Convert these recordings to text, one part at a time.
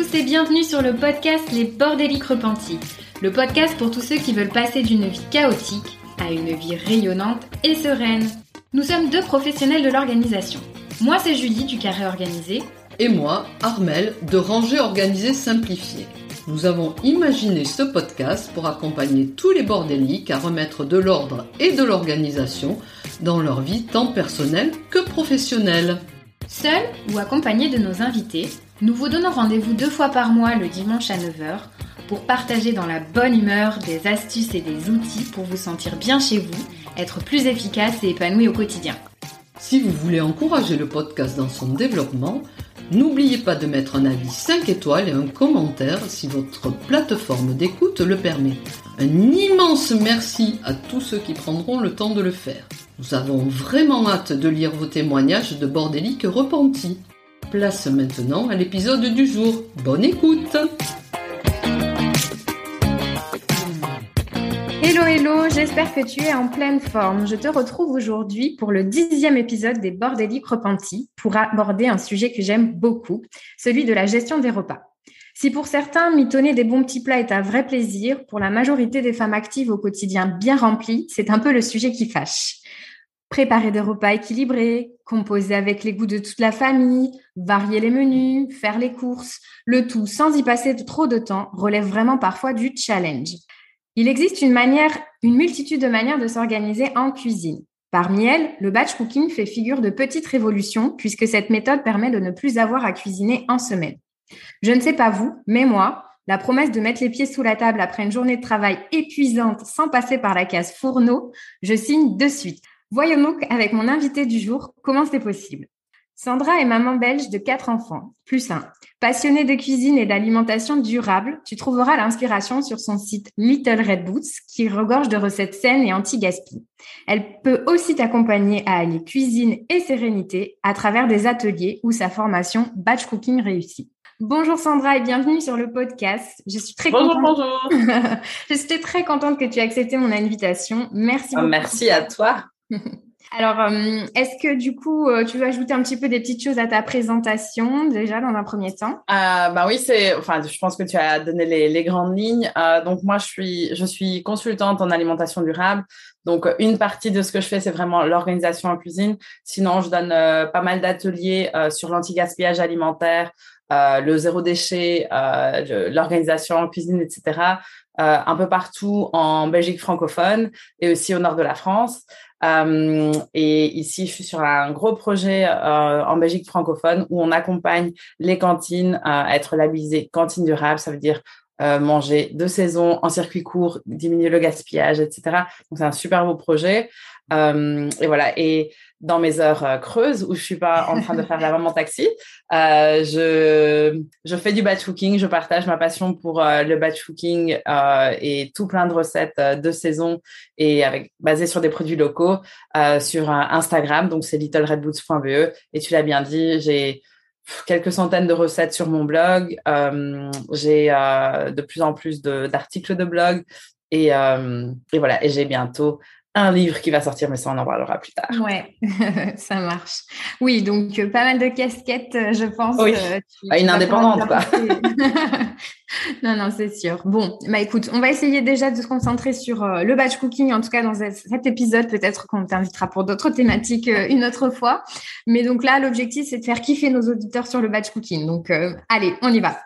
tous et bienvenue sur le podcast Les Bordéliques Repentis, le podcast pour tous ceux qui veulent passer d'une vie chaotique à une vie rayonnante et sereine. Nous sommes deux professionnels de l'organisation. Moi, c'est Julie du Carré Organisé. Et moi, Armel de Ranger Organisé Simplifié. Nous avons imaginé ce podcast pour accompagner tous les bordéliques à remettre de l'ordre et de l'organisation dans leur vie tant personnelle que professionnelle. Seul ou accompagné de nos invités, nous vous donnons rendez-vous deux fois par mois le dimanche à 9h pour partager dans la bonne humeur des astuces et des outils pour vous sentir bien chez vous, être plus efficace et épanoui au quotidien. Si vous voulez encourager le podcast dans son développement, n'oubliez pas de mettre un avis 5 étoiles et un commentaire si votre plateforme d'écoute le permet. Un immense merci à tous ceux qui prendront le temps de le faire. Nous avons vraiment hâte de lire vos témoignages de bordéliques repentis. Place maintenant à l'épisode du jour. Bonne écoute Hello hello, j'espère que tu es en pleine forme. Je te retrouve aujourd'hui pour le dixième épisode des Bordéliques repentis pour aborder un sujet que j'aime beaucoup, celui de la gestion des repas. Si pour certains, mitonner des bons petits plats est un vrai plaisir, pour la majorité des femmes actives au quotidien bien remplies, c'est un peu le sujet qui fâche. Préparer des repas équilibrés, composer avec les goûts de toute la famille, varier les menus, faire les courses, le tout sans y passer trop de temps relève vraiment parfois du challenge. Il existe une manière, une multitude de manières de s'organiser en cuisine. Parmi elles, le batch cooking fait figure de petite révolution puisque cette méthode permet de ne plus avoir à cuisiner en semaine. Je ne sais pas vous, mais moi, la promesse de mettre les pieds sous la table après une journée de travail épuisante sans passer par la case fourneau, je signe de suite. Voyons donc avec mon invité du jour comment c'est possible. Sandra est maman belge de quatre enfants, plus un. Passionnée de cuisine et d'alimentation durable, tu trouveras l'inspiration sur son site Little Red Boots qui regorge de recettes saines et anti-gaspi. Elle peut aussi t'accompagner à allier cuisine et sérénité à travers des ateliers ou sa formation Batch Cooking réussie. Bonjour Sandra et bienvenue sur le podcast. Je suis très bonjour, contente. Bonjour, Je suis très contente que tu aies accepté mon invitation. Merci beaucoup. Merci à toi. Alors, euh, est-ce que du coup, euh, tu veux ajouter un petit peu des petites choses à ta présentation déjà dans un premier temps? Euh, Bah oui, c'est. Enfin, je pense que tu as donné les, grandes lignes. Euh, donc moi, je suis, je suis consultante en alimentation durable. Donc une partie de ce que je fais, c'est vraiment l'organisation en cuisine. Sinon, je donne pas mal d'ateliers sur l'anti-gaspillage alimentaire, le zéro déchet, l'organisation en cuisine, etc. un peu partout en Belgique francophone et aussi au nord de la France. Euh, et ici, je suis sur un gros projet euh, en Belgique francophone où on accompagne les cantines à être labellisées cantines durables. Ça veut dire euh, manger de saison en circuit court, diminuer le gaspillage, etc. Donc c'est un super beau projet. Euh, et voilà. Et dans mes heures euh, creuses où je suis pas en train de faire la maman taxi, euh, je je fais du batch cooking. Je partage ma passion pour euh, le batch cooking euh, et tout plein de recettes de saison et avec basées sur des produits locaux sur Instagram. Donc c'est littleredboots.be et tu l'as bien dit, j'ai quelques centaines de recettes sur mon blog. J'ai de plus en plus d'articles de, blog. Et, euh, et voilà, et j'ai bientôt un livre qui va sortir, mais ça, on en parlera plus tard. Ouais, ça marche. Oui, donc pas mal de casquettes, je pense. Oui, bah, une indépendante, quoi. non, non, c'est sûr. Bon, bah écoute, on va essayer déjà de se concentrer sur le batch cooking, en tout cas dans cet épisode. Peut-être qu'on t'invitera pour d'autres thématiques une autre fois. Mais donc là, l'objectif, c'est de faire kiffer nos auditeurs sur le batch cooking. Donc, euh, allez, on y va.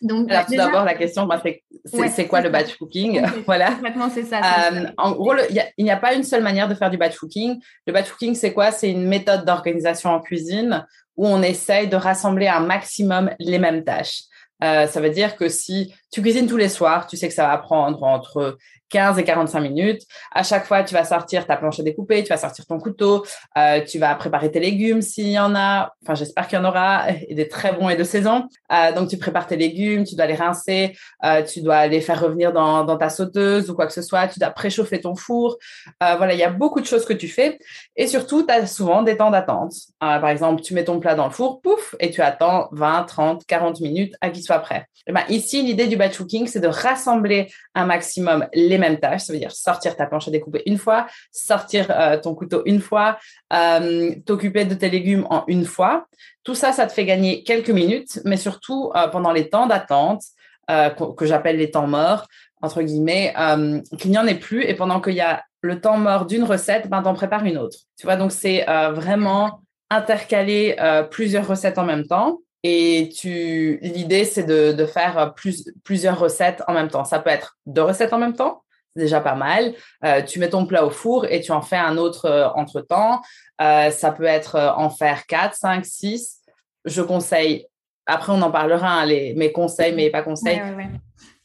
Donc, Alors, tout déjà... d'abord, la question, bah, c'est ouais, quoi le batch cooking? Voilà. Complètement, c'est ça. Euh, en gros, a, il n'y a pas une seule manière de faire du batch cooking. Le batch cooking, c'est quoi? C'est une méthode d'organisation en cuisine où on essaye de rassembler un maximum les mêmes tâches. Euh, ça veut dire que si tu cuisines tous les soirs, tu sais que ça va prendre entre 15 et 45 minutes. À chaque fois, tu vas sortir ta planche à découper, tu vas sortir ton couteau, euh, tu vas préparer tes légumes s'il y en a. Enfin, j'espère qu'il y en aura, et des très bons et de saison. Euh, donc, tu prépares tes légumes, tu dois les rincer, euh, tu dois les faire revenir dans, ta sauteuse ou quoi que ce soit. Tu dois préchauffer ton four. Voilà, il y a beaucoup de choses que tu fais. Et surtout, tu as souvent des temps d'attente. Par exemple, tu mets ton plat dans le four, pouf, et tu attends 20, 30, 40 minutes à qu'il soit prêt. Et ben, ici, l'idée du batch cooking, c'est de rassembler un maximum les mêmes tâches. Ça veut dire sortir ta planche à découper une fois, sortir euh, ton couteau une fois, euh, t'occuper de tes légumes en une fois. Tout ça, ça te fait gagner quelques minutes, mais surtout euh, pendant les temps d'attente, que j'appelle les temps morts, entre guillemets, qu'il n'y en ait plus. Et pendant qu'il y a le temps mort d'une recette, ben, t'en prépares une autre. Tu vois, donc c'est vraiment intercaler plusieurs recettes en même temps. Et tu, l'idée, c'est de, faire plus, plusieurs recettes en même temps. Ça peut être deux recettes en même temps, déjà pas mal. Euh, tu mets ton plat au four et tu en fais un autre euh, entre temps. Euh, ça peut être en faire quatre, cinq, six. Je conseille. Après, on en parlera, hein, les, mes conseils, mais pas conseils. Ouais, ouais,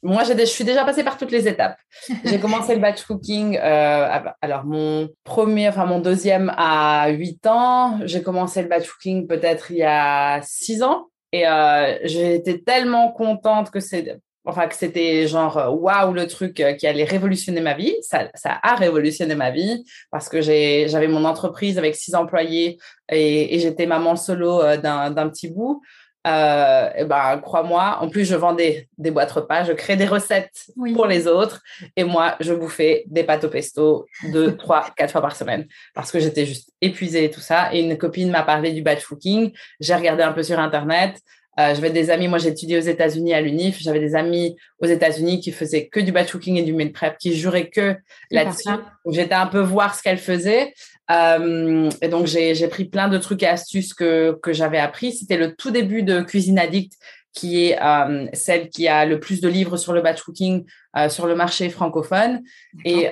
moi, je suis déjà passée par toutes les étapes. J'ai commencé le batch cooking, alors mon premier, enfin mon deuxième à 8 ans. J'ai commencé le batch cooking peut-être il y a 6 ans. Et euh, j'ai été tellement contente que c'est, enfin que c'était genre waouh le truc euh, qui allait révolutionner ma vie. Ça, ça a révolutionné ma vie parce que j'ai, j'avais mon entreprise avec six employés et, et j'étais maman solo euh, d'un, d'un petit bout euh, et ben, crois-moi, en plus, je vendais des boîtes repas, je crée des recettes pour les autres. Et moi, je bouffais des pâtes au pesto deux, trois, quatre fois par semaine parce que j'étais juste épuisée et tout ça. Et une copine m'a parlé du batch cooking. J'ai regardé un peu sur Internet. Euh, j'avais des amis, moi j'ai étudié aux États-Unis à l'UNIF, j'avais des amis aux États-Unis qui faisaient que du batch cooking et du meal prep, qui juraient que là-dessus. J'étais un peu voir ce qu'elles faisaient. Euh, et donc j'ai pris plein de trucs et astuces que, que j'avais appris. C'était le tout début de Cuisine Addict, qui est euh, celle qui a le plus de livres sur le batch cooking euh, sur le marché francophone. Et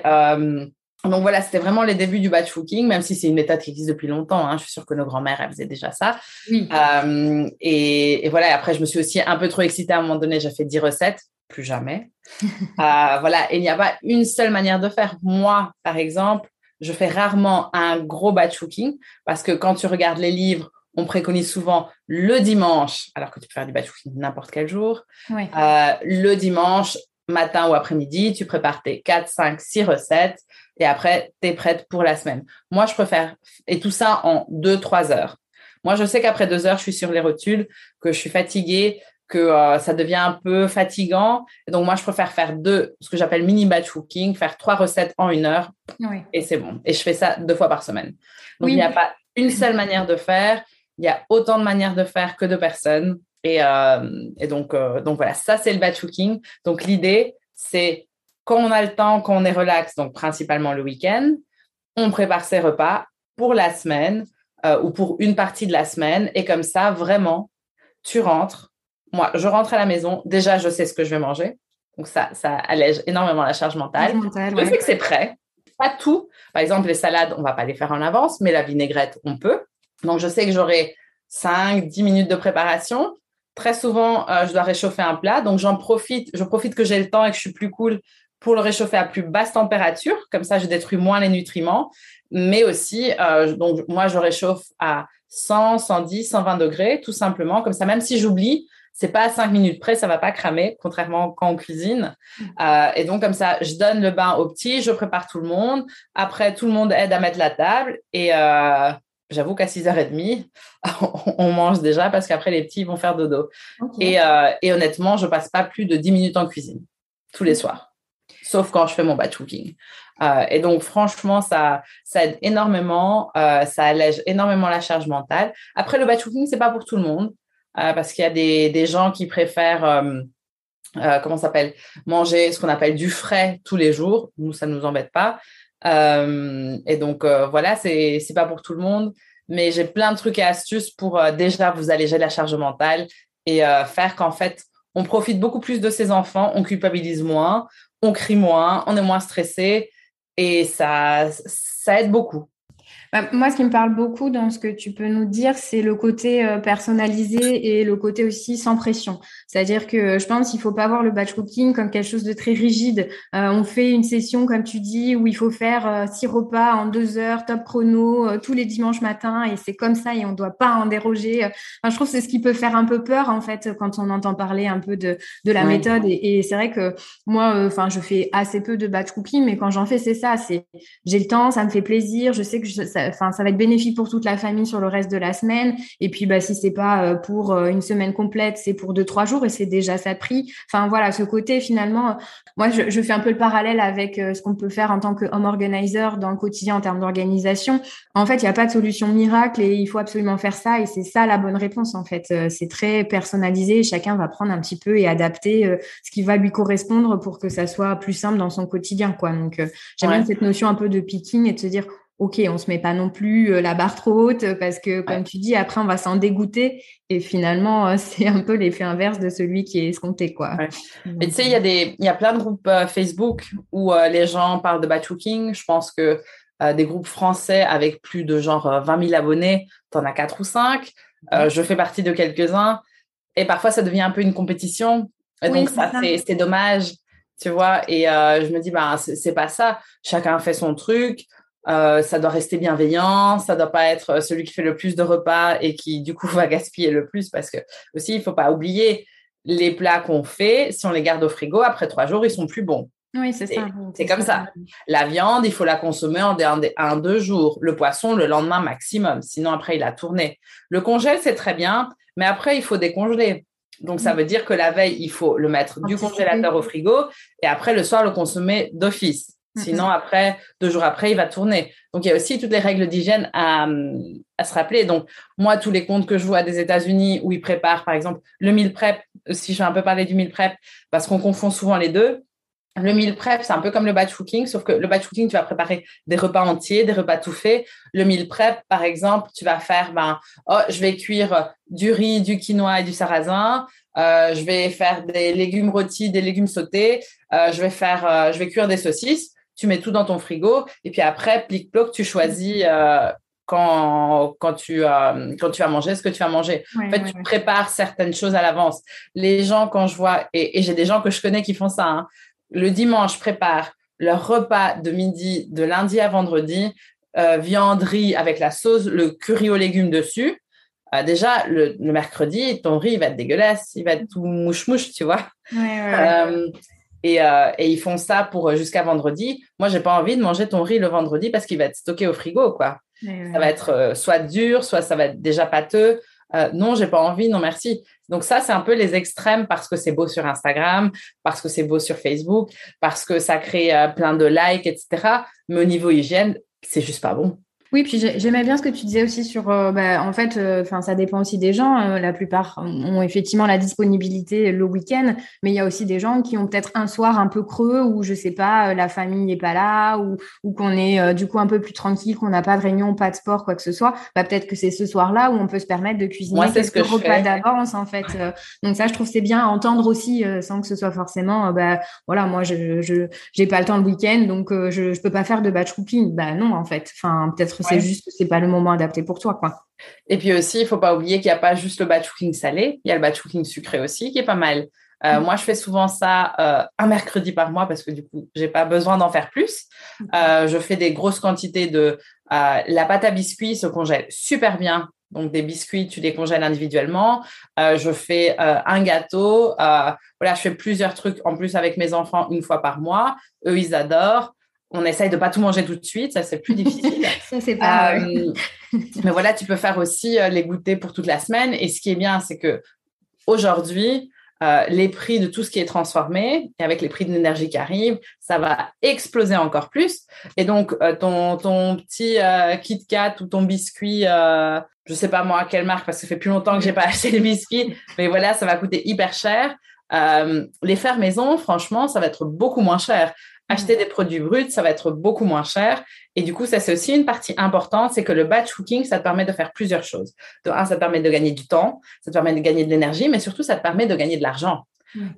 donc voilà, c'était vraiment les débuts du batch cooking, même si c'est une méthode qui existe depuis longtemps. Hein. Je suis sûre que nos grands-mères, elles faisaient déjà ça. Euh, et, et, voilà, après, je me suis aussi un peu trop excitée à un moment donné. J'ai fait 10 recettes, plus jamais. euh, voilà, et il n'y a pas une seule manière de faire. Moi, par exemple, je fais rarement un gros batch cooking parce que quand tu regardes les livres, on préconise souvent le dimanche, alors que tu peux faire du batch cooking n'importe quel jour. Oui. Euh, le dimanche, matin ou après-midi, tu prépares tes 4, 5, 6 recettes et après, tu es prête pour la semaine. Moi, je préfère, et tout ça en deux, trois heures. Moi, je sais qu'après deux heures, je suis sur les rotules, que je suis fatiguée, que euh, ça devient un peu fatigant. Et donc, moi, je préfère faire deux, ce que j'appelle mini batch cooking, faire trois recettes en une heure. Oui. Et c'est bon. Et je fais ça deux fois par semaine. Donc, oui. il n'y a pas une seule manière de faire. Il y a autant de manières de faire que de personnes. Et, euh, et donc, euh, donc, voilà, ça, c'est le batch cooking. Donc, l'idée, c'est quand on a le temps, quand on est relax, donc principalement le week-end, on prépare ses repas pour la semaine euh, ou pour une partie de la semaine. Et comme ça, vraiment, tu rentres. Moi, je rentre à la maison. Déjà, je sais ce que je vais manger. Donc, ça, ça allège énormément la charge mentale. Mental, je sais que c'est prêt. Pas tout. Par exemple, les salades, on va pas les faire en avance, mais la vinaigrette, on peut. Donc, je sais que j'aurai 5, 10 minutes de préparation. Très souvent, euh, je dois réchauffer un plat. Donc, j'en profite. Je profite que j'ai le temps et que je suis plus cool pour le réchauffer à plus basse température, comme ça je détruis moins les nutriments, mais aussi, euh, donc moi je réchauffe à 100, 110, 120 degrés, tout simplement, comme ça même si j'oublie, c'est pas à 5 minutes près, ça va pas cramer, contrairement quand on cuisine. Mmh. Euh, et donc comme ça, je donne le bain au petit, je prépare tout le monde, après tout le monde aide à mettre la table et euh, j'avoue qu'à 6h30, on mange déjà parce qu'après les petits vont faire dodo. Okay. Et, euh, et honnêtement, je passe pas plus de 10 minutes en cuisine tous les soirs sauf quand je fais mon batch cooking. Euh, et donc, franchement, ça, ça aide énormément, euh, ça allège énormément la charge mentale. Après, le batch cooking, c'est pas pour tout le monde, parce qu'il y a des, des, gens qui préfèrent, comment s'appelle, manger ce qu'on appelle du frais tous les jours. Nous, ça ne nous embête pas. Euh, et donc, voilà, c'est c'est pas pour tout le monde. Mais j'ai plein de trucs et astuces pour déjà vous alléger la charge mentale et faire qu'en fait, on profite beaucoup plus de ses enfants, on culpabilise moins, on crie moins, on est moins stressé et ça, ça aide beaucoup. Bah, moi, ce qui me parle beaucoup dans ce que tu peux nous dire, c'est le côté euh, personnalisé et le côté aussi sans pression. C'est-à-dire que je pense qu'il faut pas voir le batch cooking comme quelque chose de très rigide. Euh, on fait une session, comme tu dis, où il faut faire euh, six repas en deux heures, top chrono, tous les dimanches matins, et c'est comme ça et on doit pas en déroger. Enfin, je trouve que c'est ce qui peut faire un peu peur en fait quand on entend parler un peu de, de la ouais. méthode. Et, et c'est vrai que moi, enfin, je fais assez peu de batch cooking, mais quand j'en fais, c'est ça. C'est j'ai le temps, ça me fait plaisir. Je sais que je, ça, enfin, ça va être bénéfique pour toute la famille sur le reste de la semaine. Et puis, bah, si c'est pas pour une semaine complète, c'est pour deux, trois jours et c'est déjà ça de prix. Enfin, voilà, ce côté, finalement, moi, je, je, fais un peu le parallèle avec ce qu'on peut faire en tant que home organizer dans le quotidien en termes d'organisation. En fait, il n'y a pas de solution miracle et il faut absolument faire ça. Et c'est ça la bonne réponse, en fait. C'est très personnalisé. Chacun va prendre un petit peu et adapter ce qui va lui correspondre pour que ça soit plus simple dans son quotidien, quoi. Donc, j'aime bien cette notion un peu de picking et de se dire, OK, on se met pas non plus la barre trop haute parce que, comme tu dis, après, on va s'en dégoûter. Et finalement, c'est un peu l'effet inverse de celui qui est escompté, quoi. Mais tu sais, il y, a des, il y a plein de groupes Facebook où les gens parlent de batchhooking. Je pense que des groupes français avec plus de genre 20 000 abonnés, tu en as 4 ou 5. je fais partie de quelques-uns. Et parfois, ça devient un peu une compétition. Et donc, ça, c'est dommage tu vois. Et euh, je me dis, bah, c'est pas ça. Chacun fait son truc. Euh, ça doit rester bienveillant. Ça doit pas être celui qui fait le plus de repas et qui, du coup, va gaspiller le plus parce que aussi, il faut pas oublier les plats qu'on fait. Si on les garde au frigo, après trois jours, ils sont plus bons. Oui, c'est ça. C'est comme ça. La viande, il faut la consommer en un, un, deux jours. Le poisson, le lendemain maximum. Sinon, après, il a tourné. Le congèle, c'est très bien, mais après, il faut décongeler. Donc, ça mm. veut dire que la veille, il faut le mettre du congélateur au frigo et après, le soir, le consommer d'office. Sinon, après, deux jours après, il va tourner. Donc, il y a aussi toutes les règles d'hygiène à, à, se rappeler. Donc, moi, tous les comptes que je vois des États-Unis où ils préparent, par exemple, le meal prep, si je vais un peu parler du meal prep, parce qu'on confond souvent les deux. Le meal prep, c'est un peu comme le batch cooking, sauf que le batch cooking, tu vas préparer des repas entiers, des repas tout faits. Le meal prep, par exemple, tu vas faire, ben, oh, je vais cuire du riz, du quinoa et du sarrasin. Euh, je vais faire des légumes rôtis, des légumes sautés. Euh, je vais faire, euh, je vais cuire des saucisses. Tu mets tout dans ton frigo et puis après, plic-ploc, tu choisis euh, quand, quand, tu, euh, quand tu vas manger ce que tu vas manger. en fait, tu prépares certaines choses à l'avance. Les gens, quand je vois, et, et j'ai des gens que je connais qui font ça, hein, le dimanche, prépare leur repas de midi, de lundi à vendredi, euh, viande, riz avec la sauce, le curry aux légumes dessus. Euh, déjà, le, mercredi, ton riz, il va être dégueulasse, il va être tout mouche-mouche, tu vois. Euh, et, et, ils font ça pour jusqu'à vendredi. Moi, j'ai pas envie de manger ton riz le vendredi parce qu'il va être stocké au frigo, quoi. ça va être soit dur, soit ça va être déjà pâteux. non, j'ai pas envie, non merci. Donc ça, c'est un peu les extrêmes parce que c'est beau sur Instagram, parce que c'est beau sur Facebook, parce que ça crée euh, plein de likes, etc. Mais au niveau hygiène, c'est juste pas bon. Oui, puis j'aimais bien ce que tu disais aussi sur, euh, bah, en fait, euh, enfin, ça dépend aussi des gens. Euh, la plupart ont effectivement la disponibilité le week-end, mais il y a aussi des gens qui ont peut-être un soir un peu creux où je sais pas, la famille n'est pas là, ou, ou qu'on est du coup un peu plus tranquille, qu'on n'a pas de réunion, pas de sport, quoi que ce soit. Bah, peut-être que c'est ce soir-là où on peut se permettre de cuisiner Moi, quelques ce que repas d'avance, en fait. donc ça, je trouve c'est bien à entendre aussi, sans que ce soit forcément, bah, voilà, moi, je, je, j'ai pas le temps le week-end, donc je, je peux pas faire de batch cooking. Bah non, en fait. Enfin, peut-être c'est juste que c'est pas le moment adapté pour toi, quoi. Et puis aussi, il faut pas oublier qu'il n'y a pas juste le batch cooking salé, il y a le batch cooking sucré aussi qui est pas mal. Euh, mm. Moi, je fais souvent ça euh, un mercredi par mois parce que du coup, j'ai pas besoin d'en faire plus. Euh, je fais des grosses quantités de la pâte à biscuits se congèle super bien. Donc des biscuits, tu les congèles individuellement. je fais un gâteau. voilà, je fais plusieurs trucs en plus avec mes enfants une fois par mois. Eux, ils adorent on essaye de pas tout manger tout de suite, ça c'est plus difficile. ça c'est pas. Euh, mais voilà, tu peux faire aussi euh, les goûter pour toute la semaine. Et ce qui est bien, c'est que aujourd'hui, euh, les prix de tout ce qui est transformé, et avec les prix de l'énergie qui arrivent, ça va exploser encore plus. Et donc, ton, ton petit Kit Kat ou ton biscuit, je sais pas moi quelle marque, parce que ça fait plus longtemps que j'ai pas acheté le biscuit, mais voilà, ça va coûter hyper cher. les faire maison, franchement, ça va être beaucoup moins cher. Acheter des produits bruts, ça va être beaucoup moins cher. Et du coup, ça, c'est aussi une partie importante, c'est que le batch cooking, ça te permet de faire plusieurs choses. De un, ça te permet de gagner du temps, ça te permet de gagner de l'énergie, mais surtout, ça te permet de gagner de l'argent.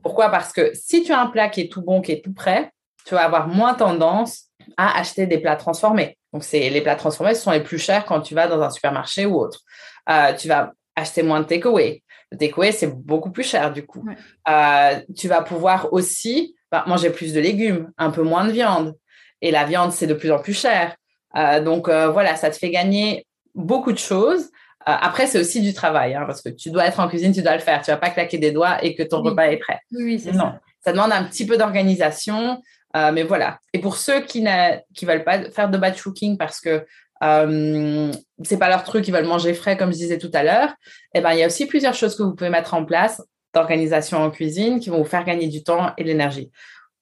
Pourquoi? Parce que si tu as un plat qui est tout bon, qui est tout prêt, tu vas avoir moins tendance à acheter des plats transformés. Donc, c'est les plats transformés, ce sont les plus chers quand tu vas dans un supermarché ou autre. Euh, tu vas acheter moins de takeaway. Le takeaway, c'est beaucoup plus cher du coup. Euh, tu vas pouvoir aussi manger plus de légumes, un peu moins de viande. Et la viande, c'est de plus en plus cher. Euh, donc euh, voilà, ça te fait gagner beaucoup de choses. Euh, après, c'est aussi du travail, hein, parce que tu dois être en cuisine, tu dois le faire. Tu vas pas claquer des doigts et que ton repas est prêt. Oui, c'est non. Ça. demande un petit peu d'organisation, mais voilà. Et pour ceux qui ne veulent pas faire de batch cooking parce que euh, c'est pas leur truc, ils veulent manger frais, comme je disais tout à l'heure. Et eh ben, il y a aussi plusieurs choses que vous pouvez mettre en place d'organisation en cuisine qui vont vous faire gagner du temps et de l'énergie.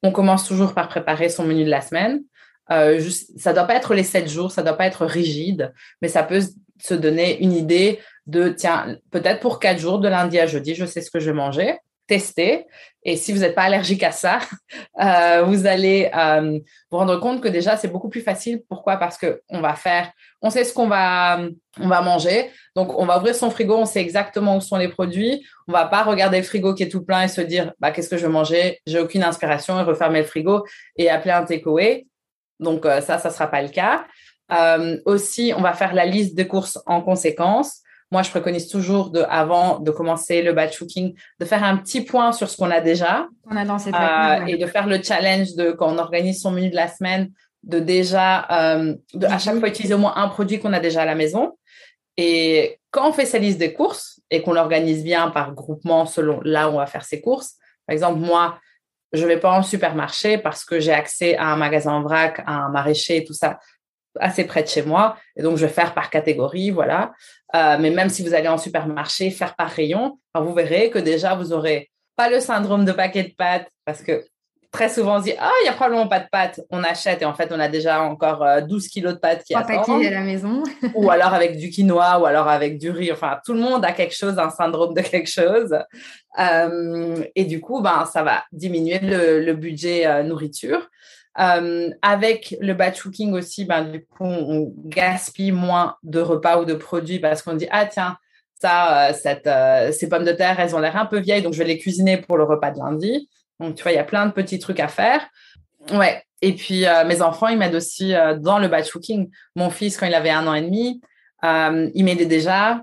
On commence toujours par préparer son menu de la semaine. Euh, ça doit pas être les sept jours, ça doit pas être rigide, mais ça peut se donner une idée de, tiens, peut-être pour quatre jours, de lundi à jeudi, je sais ce que je vais manger tester. Et si vous n'êtes pas allergique à ça, euh, vous allez euh, vous rendre compte que déjà, c'est beaucoup plus facile. Pourquoi? Parce qu'on va faire, on sait ce qu'on va, on va manger. Donc, on va ouvrir son frigo, on sait exactement où sont les produits. On va pas regarder le frigo qui est tout plein et se dire, bah, qu'est-ce que je vais manger? J'ai aucune inspiration et refermer le frigo et appeler un takeaway. Donc, euh, ça, ça sera pas le cas. aussi, on va faire la liste de courses en conséquence. Moi, je préconise toujours de, avant de commencer le batch cooking, de faire un petit point sur ce qu'on a déjà. On a dans cette euh, Et de faire le challenge de quand on organise son menu de la semaine, de déjà, euh, de, à chaque fois utiliser au moins un produit qu'on a déjà à la maison. Et quand on fait sa liste des courses et qu'on l'organise bien par groupement selon là où on va faire ses courses, par exemple, moi, je ne vais pas en supermarché parce que j'ai accès à un magasin en vrac, à un maraîcher tout ça assez près de chez moi. Et donc, je vais faire par catégorie, voilà. Euh, mais même si vous allez en supermarché, faire par rayon, vous verrez que déjà, vous aurez pas le syndrome de paquet de pâtes parce que très souvent, on se dit, ah, il y a probablement pas de pâtes. On achète et en fait, on a déjà encore 12 euh, kilos de pâtes qui attendent. à la maison. ou alors avec du quinoa ou alors avec du riz. Enfin, tout le monde a quelque chose, un syndrome de quelque chose. Euh, et du coup, ben, ça va diminuer le, budget nourriture. Euh, avec le batch cooking aussi, ben, du coup, on gaspille moins de repas ou de produits parce qu'on dit, ah tiens, ça, euh, cette, euh, ces pommes de terre, elles ont l'air un peu vieilles, donc je vais les cuisiner pour le repas de lundi. Donc, tu vois, il y a plein de petits trucs à faire. Ouais. Et puis, mes enfants, ils m'aident aussi dans le batch cooking. Mon fils, quand il avait un an et demi, il m'aidait déjà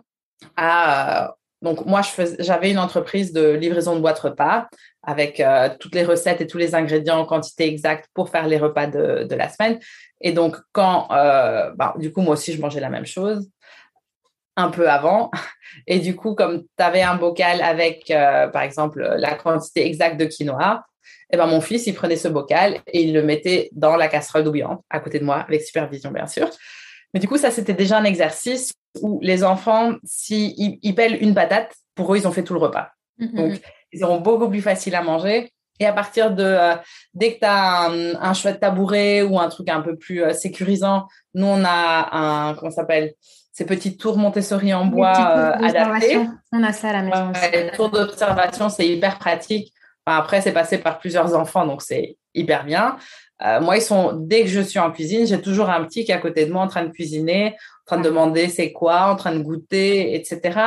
à donc, moi, j'avais une entreprise de livraison de boîtes repas avec euh, toutes les recettes et tous les ingrédients en quantité exacte pour faire les repas de, la semaine. Et donc, quand, euh, bah, du coup, moi aussi, je mangeais la même chose un peu avant. Et du coup, comme tu avais un bocal avec, euh, par exemple, la quantité exacte de quinoa, et eh ben, mon fils, il prenait ce bocal et il le mettait dans la casserole bouillante à côté de moi, avec supervision, bien sûr. Mais du coup, ça, c'était déjà un exercice où les enfants, s'ils ils pèlent une patate, pour eux, ils ont fait tout le repas. Mm-hmm. Donc, ils auront beaucoup plus facile à manger. Et à partir de, euh, dès que tu as un, chouette tabouret ou un truc un peu plus euh, sécurisant, nous, on a un, comment s'appelle Ces petites tours Montessori en bois euh, adaptés. On a ça à la maison. les tours d'observation, c'est hyper pratique. après, c'est passé par plusieurs enfants, donc c'est hyper bien. moi, ils sont, dès que je suis en cuisine, j'ai toujours un petit qui est à côté de moi en train de cuisiner, en train de demander c'est quoi, en train de goûter, etc.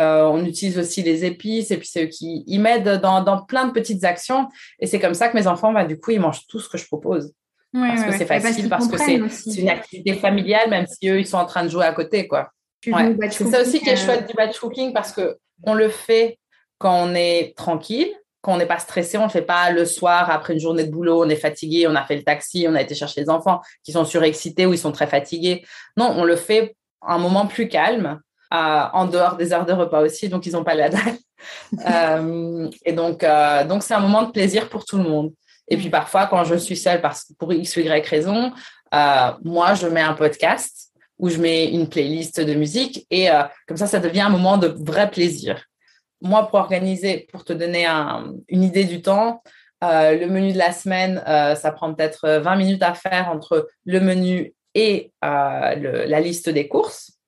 Euh, on utilise aussi les épices et puis c'est eux qui y m'aident dans, plein de petites actions. Et c'est comme ça que mes enfants, bah, du coup, ils mangent tout ce que je propose. parce que c'est facile, parce, que c'est une activité familiale, même si eux, ils sont en train de jouer à côté. quoi. C'est ça aussi qui est euh, chouette du batch cooking parce que on le fait quand on est tranquille, quand on n'est pas stressé, on ne le fait pas le soir après une journée de boulot, on est fatigué, on a fait le taxi, on a été chercher les enfants qui sont surexcités ou ils sont très fatigués. Non, on le fait un moment plus calme en dehors des heures de repas aussi, donc ils n'ont pas la dalle. Euh, et donc, euh, donc c'est un moment de plaisir pour tout le monde. Et puis parfois, quand je suis seule, parce pour x ou y raison, euh, moi, je mets un podcast où je mets une playlist de musique et comme ça, ça devient un moment de vrai plaisir. Moi, pour organiser, pour te donner une idée du temps, le menu de la semaine, ça prend peut-être 20 minutes à faire entre le menu et la liste des courses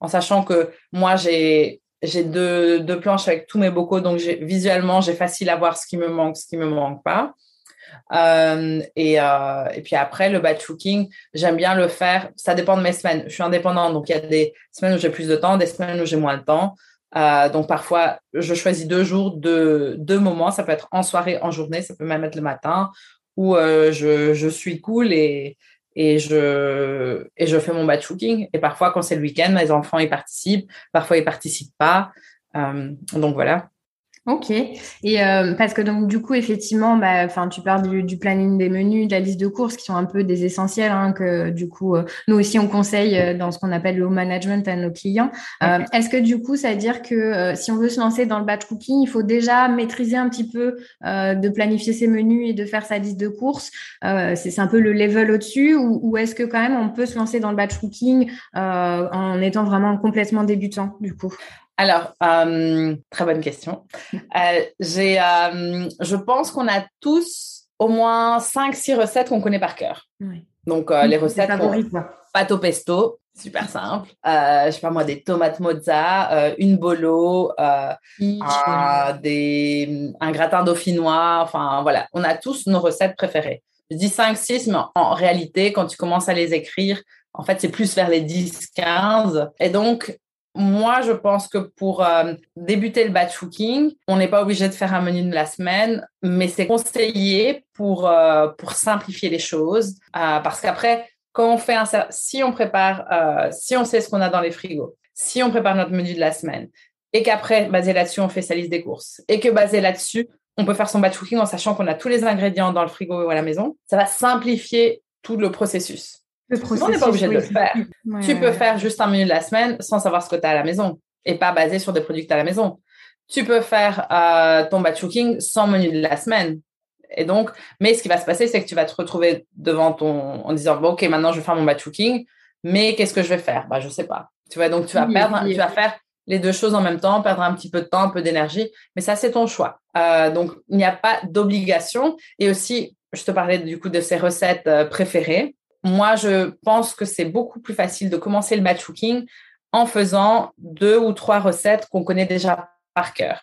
en sachant que moi, j'ai deux, planches avec tous mes bocaux, donc visuellement, j'ai facile à voir ce qui me manque, ce qui me manque pas. Euh, et, euh, et, puis après, le batch cooking, j'aime bien le faire. Ça dépend de mes semaines. Je suis indépendante, donc il y a des semaines où j'ai plus de temps, des semaines où j'ai moins de temps. Euh, donc parfois, je choisis deux jours, deux, deux moments. Ça peut être en soirée, en journée, ça peut même être le matin, où je, je suis cool et, et je, et je fais mon batch cooking. Et parfois, quand c'est le week-end, mes enfants y participent. Parfois, ils participent pas. Euh, donc voilà. Ok. Et euh, parce que donc du coup effectivement, bah, enfin tu parles du, planning des menus, de la liste de courses qui sont un peu des essentiels hein, que du coup euh, nous aussi on conseille euh, dans ce qu'on appelle le management à nos clients. Est-ce que du coup ça veut dire que si on veut se lancer dans le batch cooking, il faut déjà maîtriser un petit peu de planifier ses menus et de faire sa liste de courses? C'est un peu le level au-dessus ou, ou est-ce que quand même on peut se lancer dans le batch cooking en étant vraiment complètement débutant du coup? Alors, euh, très bonne question. Euh, j'ai, euh, je pense qu'on a tous au moins 5-6 recettes qu'on connaît par cœur. Donc, les recettes pâte au pesto, super simple. je sais pas moi, des tomates mozza, une bolo, un, des, un gratin dauphinois. Enfin, voilà, on a tous nos recettes préférées. Je dis 5-6, mais en réalité, quand tu commences à les écrire, en fait, c'est plus vers les 10-15. Et donc, moi, je pense que pour euh, débuter le batch cooking, on n'est pas obligé de faire un menu de la semaine, mais c'est conseillé pour, euh, simplifier les choses. Euh, parce qu'après, quand on fait si on prépare, si on sait ce qu'on a dans les frigos, si on prépare notre menu de la semaine, et qu'après, basé là-dessus, on fait sa liste des courses, et que basé là-dessus, on peut faire son batch cooking en sachant qu'on a tous les ingrédients dans le frigo ou à la maison, ça va simplifier tout le processus. On n'est pas obligé de le faire. tu peux faire juste un menu de la semaine sans savoir ce que tu as à la maison et pas basé sur des produits que tu as à la maison. Tu peux faire euh, ton batch cooking sans menu de la semaine. Et donc, mais ce qui va se passer, c'est que tu vas te retrouver devant ton, en disant, bon, OK, maintenant je vais faire mon batch cooking, mais qu'est-ce que je vais faire? Bah, je sais pas. Tu vois, donc tu vas perdre, tu vas faire les deux choses en même temps, perdre un petit peu de temps, un peu d'énergie, mais ça, c'est ton choix. Euh, donc, il n'y a pas d'obligation. Et aussi, je te parlais du coup de ces recettes euh, préférées. Moi, je pense que c'est beaucoup plus facile de commencer le batch cooking en faisant deux ou trois recettes qu'on connaît déjà par cœur.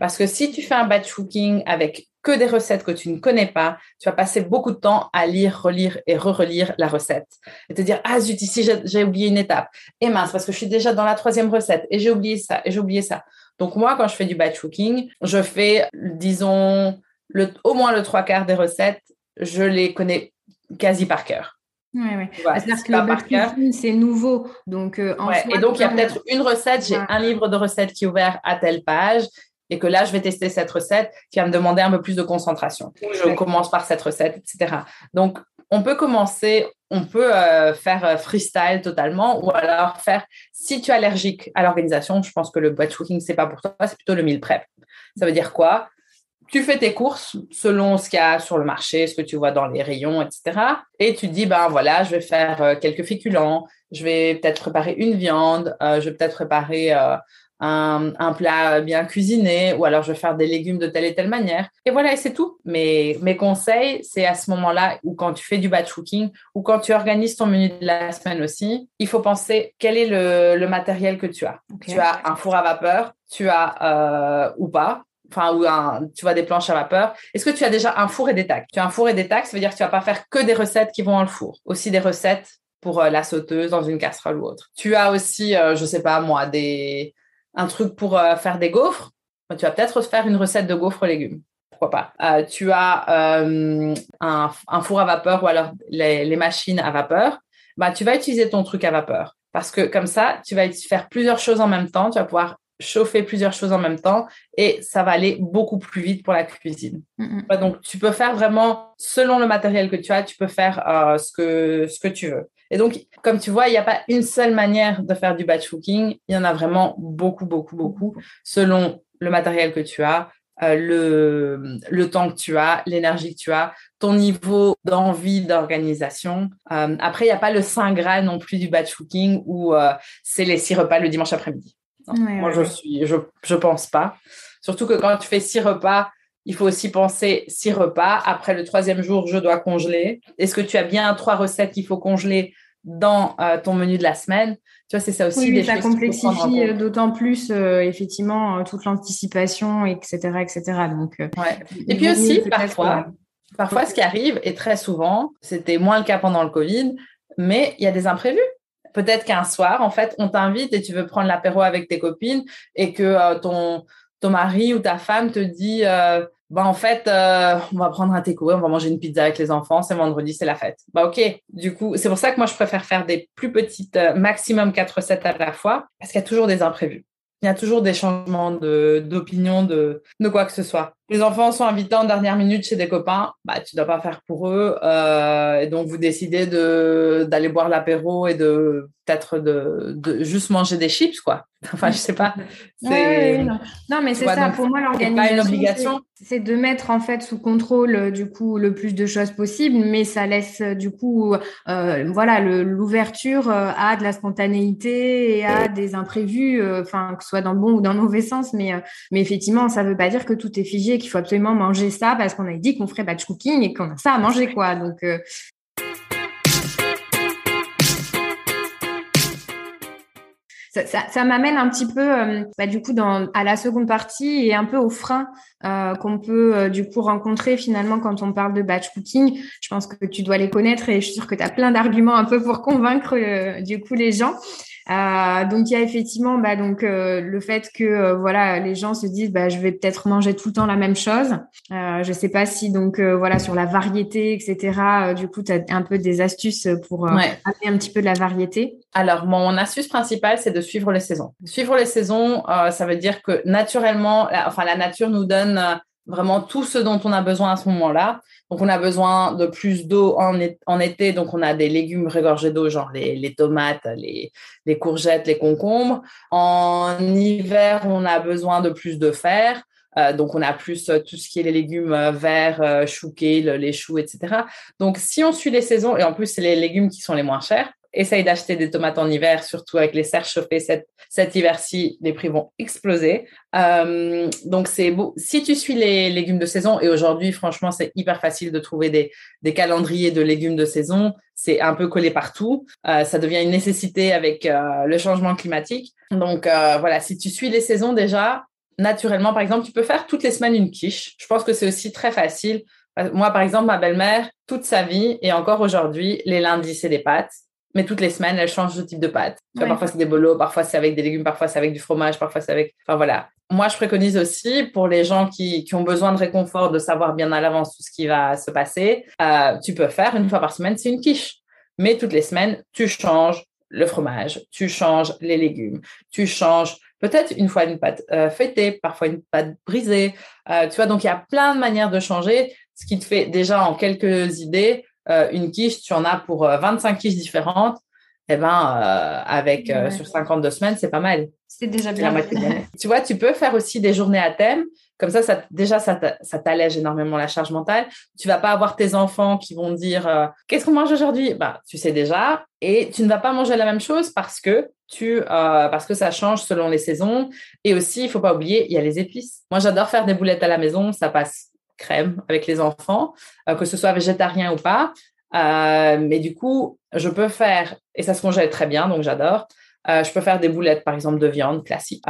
Parce que si tu fais un batch cooking avec que des recettes que tu ne connais pas, tu vas passer beaucoup de temps à lire, relire et re-relire la recette. Et te dire, ah zut, ici j'ai oublié une étape. Et mince, parce que je suis déjà dans la troisième recette et j'ai oublié ça et j'ai oublié ça. Donc moi, quand je fais du batch cooking, je fais, disons, le, au moins le trois quarts des recettes, je les connais quasi par cœur. Ouais, ouais. C'est-à-dire que le c'est nouveau. Donc, euh, et donc, il y a peut-être une recette, j'ai un livre de recettes qui est ouvert à telle page, et que là, je vais tester cette recette qui va me demander un peu plus de concentration. Je commence par cette recette, etc. Donc, on peut commencer, on peut euh, faire euh, freestyle totalement, ou alors faire, si tu es allergique à l'organisation, je pense que le batch cooking, c'est pas pour toi, c'est plutôt le meal prep. Ça veut dire quoi? Tu fais tes courses selon ce qu'il y a sur le marché, ce que tu vois dans les rayons, etc. Et tu dis, ben voilà, je vais faire euh, quelques féculents, je vais peut-être préparer une viande, euh, je vais peut-être préparer euh, un, un, plat bien cuisiné, ou alors je vais faire des légumes de telle et telle manière. Et voilà, et c'est tout. Mais mes conseils, c'est à ce moment-là, ou quand tu fais du batch cooking, ou quand tu organises ton menu de la semaine aussi, il faut penser quel est le, le matériel que tu as. Tu as un four à vapeur, tu as ou pas, enfin, ou tu vois, des planches à vapeur. Est-ce que tu as déjà un four et des tacs? Tu as un four et des tacs, ça veut dire que tu vas pas faire que des recettes qui vont dans le four. Aussi des recettes pour euh, la sauteuse dans une casserole ou autre. Tu as aussi, euh, je sais pas moi, des, un truc pour euh, faire des gaufres. Tu vas peut-être faire une recette de gaufres légumes. Pourquoi pas? Tu as un, four à vapeur ou alors les, les machines à vapeur. Bah, tu vas utiliser ton truc à vapeur. Parce que comme ça, tu vas faire plusieurs choses en même temps. Tu vas pouvoir chauffer plusieurs choses en même temps et ça va aller beaucoup plus vite pour la cuisine. Donc, tu peux faire vraiment, selon le matériel que tu as, tu peux faire euh, ce, que, ce que tu veux. Et donc, comme tu vois, il n'y a pas une seule manière de faire du batch cooking. Il y en a vraiment beaucoup, beaucoup, beaucoup, selon le matériel que tu as, euh, le, le temps que tu as, l'énergie que tu as, ton niveau d'envie d'organisation. Euh, après, il n'y a pas le saint graal non plus du batch cooking où c'est les six repas le dimanche après-midi. Moi, je suis, je, je pense pas. Surtout que quand tu fais six repas, il faut aussi penser six repas. Après le troisième jour, je dois congeler. Est-ce que tu as bien trois recettes qu'il faut congeler dans euh, ton menu de la semaine? Tu vois, c'est ça aussi. Oui, ça complexifie euh, d'autant plus, euh, effectivement, toute l'anticipation, etc., etc. Donc, Et puis aussi, parfois, parfois, ce qui arrive, et très souvent, c'était moins le cas pendant le Covid, mais il y a des imprévus peut-être qu'un soir, en fait, on t'invite et tu veux prendre l'apéro avec tes copines et que euh, ton, mari ou ta femme te dit, euh, bah, en fait, euh, on va prendre un takeaway, on va manger une pizza avec les enfants, c'est vendredi, c'est la fête. Bah, ok. Du coup, c'est pour ça que moi, je préfère faire des plus petites, maximum quatre recettes à la fois, parce qu'il y a toujours des imprévus. Il y a toujours des changements d'opinion, de, de, quoi que ce soit. Les enfants sont invités en dernière minute chez des copains, bah, tu ne dois pas faire pour eux. Euh, et donc, vous décidez d'aller boire l'apéro et de peut-être de, de, juste manger des chips, quoi. Enfin, je sais pas. non. mais c'est ça. pour moi, l'organisation, c'est de mettre en fait sous contrôle euh, du coup le plus de choses possible, mais ça laisse euh, du coup, euh, voilà, l'ouverture à de la spontanéité et à des imprévus, enfin que ce soit dans le bon ou dans le mauvais sens. Mais mais effectivement, ça veut pas dire que tout est figé, qu'il faut absolument manger ça parce qu'on a dit qu'on ferait batch cooking et qu'on a ça à manger, quoi. Donc ça, m'amène un petit peu, euh, bah, du coup, dans, à la seconde partie et un peu aux freins euh, qu'on peut euh, du coup rencontrer finalement quand on parle de batch cooking. Je pense que tu dois les connaître et je suis sûre que tu as plein d'arguments un peu pour convaincre du coup les gens. Euh, donc il y a effectivement bah, donc euh, le fait que euh, voilà les gens se disent bah je vais peut-être manger tout le temps la même chose. Euh, je sais pas si donc voilà sur la variété etc. du coup tu as un peu des astuces pour amener un petit peu de la variété. Alors mon astuce principale c'est de suivre les saisons. Suivre les saisons ça veut dire que naturellement enfin la nature nous donne vraiment tout ce dont on a besoin à ce moment-là. Donc, on a besoin de plus d'eau en, été. Donc, on a des légumes regorgés d'eau, genre les, les tomates, les, les, courgettes, les concombres. En hiver, on a besoin de plus de fer. Euh, donc, on a plus euh, tout ce qui est les légumes euh, verts, euh, chou les choux, etc. Donc, si on suit les saisons, et en plus, c'est les légumes qui sont les moins chers, essaye d'acheter des tomates en hiver, surtout avec les serres chauffées cet, cet hiver-ci, les prix vont exploser. Euh, donc, c'est beau. Si tu suis les légumes de saison, et aujourd'hui, franchement, c'est hyper facile de trouver des, des, calendriers de légumes de saison. C'est un peu collé partout. Euh, ça devient une nécessité avec euh, le changement climatique. Donc, voilà, si tu suis les saisons déjà, naturellement, par exemple, tu peux faire toutes les semaines une quiche. Je pense que c'est aussi très facile. Moi, par exemple, ma belle-mère, toute sa vie et encore aujourd'hui, les lundis, c'est des pâtes mais toutes les semaines, elle change de type de pâte. Parfois, c'est des bolos, parfois, c'est avec des légumes, parfois, c'est avec du fromage, parfois, c'est avec. Enfin, voilà. Moi, je préconise aussi pour les gens qui, qui ont besoin de réconfort, de savoir bien à l'avance tout ce qui va se passer, euh, tu peux faire une fois par semaine, c'est une quiche. Mais toutes les semaines, tu changes le fromage, tu changes les légumes, tu changes peut-être une fois une pâte euh, feuilletée, parfois une pâte brisée. Euh, tu vois, donc il y a plein de manières de changer, ce qui te fait déjà en quelques idées euh, une quiche, tu en as pour 25 euh, quiches différentes, eh ben, euh, avec sur 52 semaines, c'est pas mal. C'est déjà bien. tu vois, tu peux faire aussi des journées à thème. Comme ça, ça déjà, ça t'allège énormément la charge mentale. Tu vas pas avoir tes enfants qui vont dire qu'est-ce qu'on mange aujourd'hui? Bah, tu sais déjà. Et tu ne vas pas manger la même chose parce que tu, parce que ça change selon les saisons. Et aussi, il faut pas oublier, il y a les épices. Moi, j'adore faire des boulettes à la maison. Ça passe crème avec les enfants, euh, que ce soit végétarien ou pas. Euh, mais du coup, je peux faire, et ça se congèle très bien, donc j'adore. Euh, je peux faire des boulettes, par exemple, de viande classique.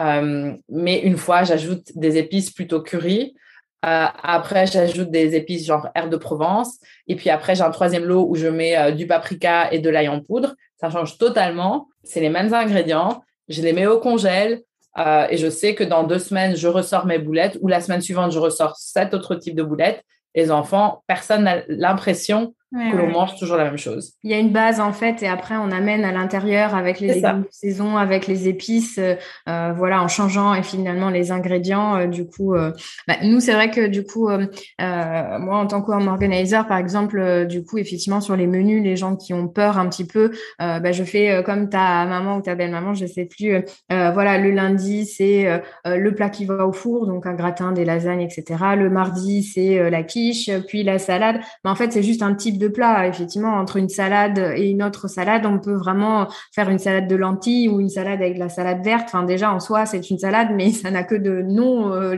mais une fois, j'ajoute des épices plutôt curry. après, j'ajoute des épices genre air de Provence. Et puis après, j'ai un troisième lot où je mets du paprika et de l'ail en poudre. Ça change totalement. C'est les mêmes ingrédients. Je les mets au congèle. Euh, et je sais que dans deux semaines, je ressors mes boulettes ou la semaine suivante, je ressors cet autre type de boulettes. Les enfants, personne n'a l'impression que l'on mange toujours la même chose. Il y a une base en fait et après on amène à l'intérieur avec les légumes de saison, avec les épices, euh, euh, voilà, en changeant et finalement les ingrédients. Euh, du coup, euh, bah, nous c'est vrai que du coup, moi en tant qu'organisateur par exemple, du coup effectivement sur les menus, les gens qui ont peur un petit peu, bah, je fais comme ta maman ou ta belle maman, je sais plus. voilà, le lundi c'est le plat qui va au four, donc un gratin, des lasagnes, etc. Le mardi c'est la quiche, puis la salade. Mais en fait c'est juste un de plat. Effectivement, entre une salade et une autre salade, on peut vraiment faire une salade de lentilles ou une salade avec de la salade verte. Enfin, déjà, en soi, c'est une salade, mais ça n'a que de nom euh,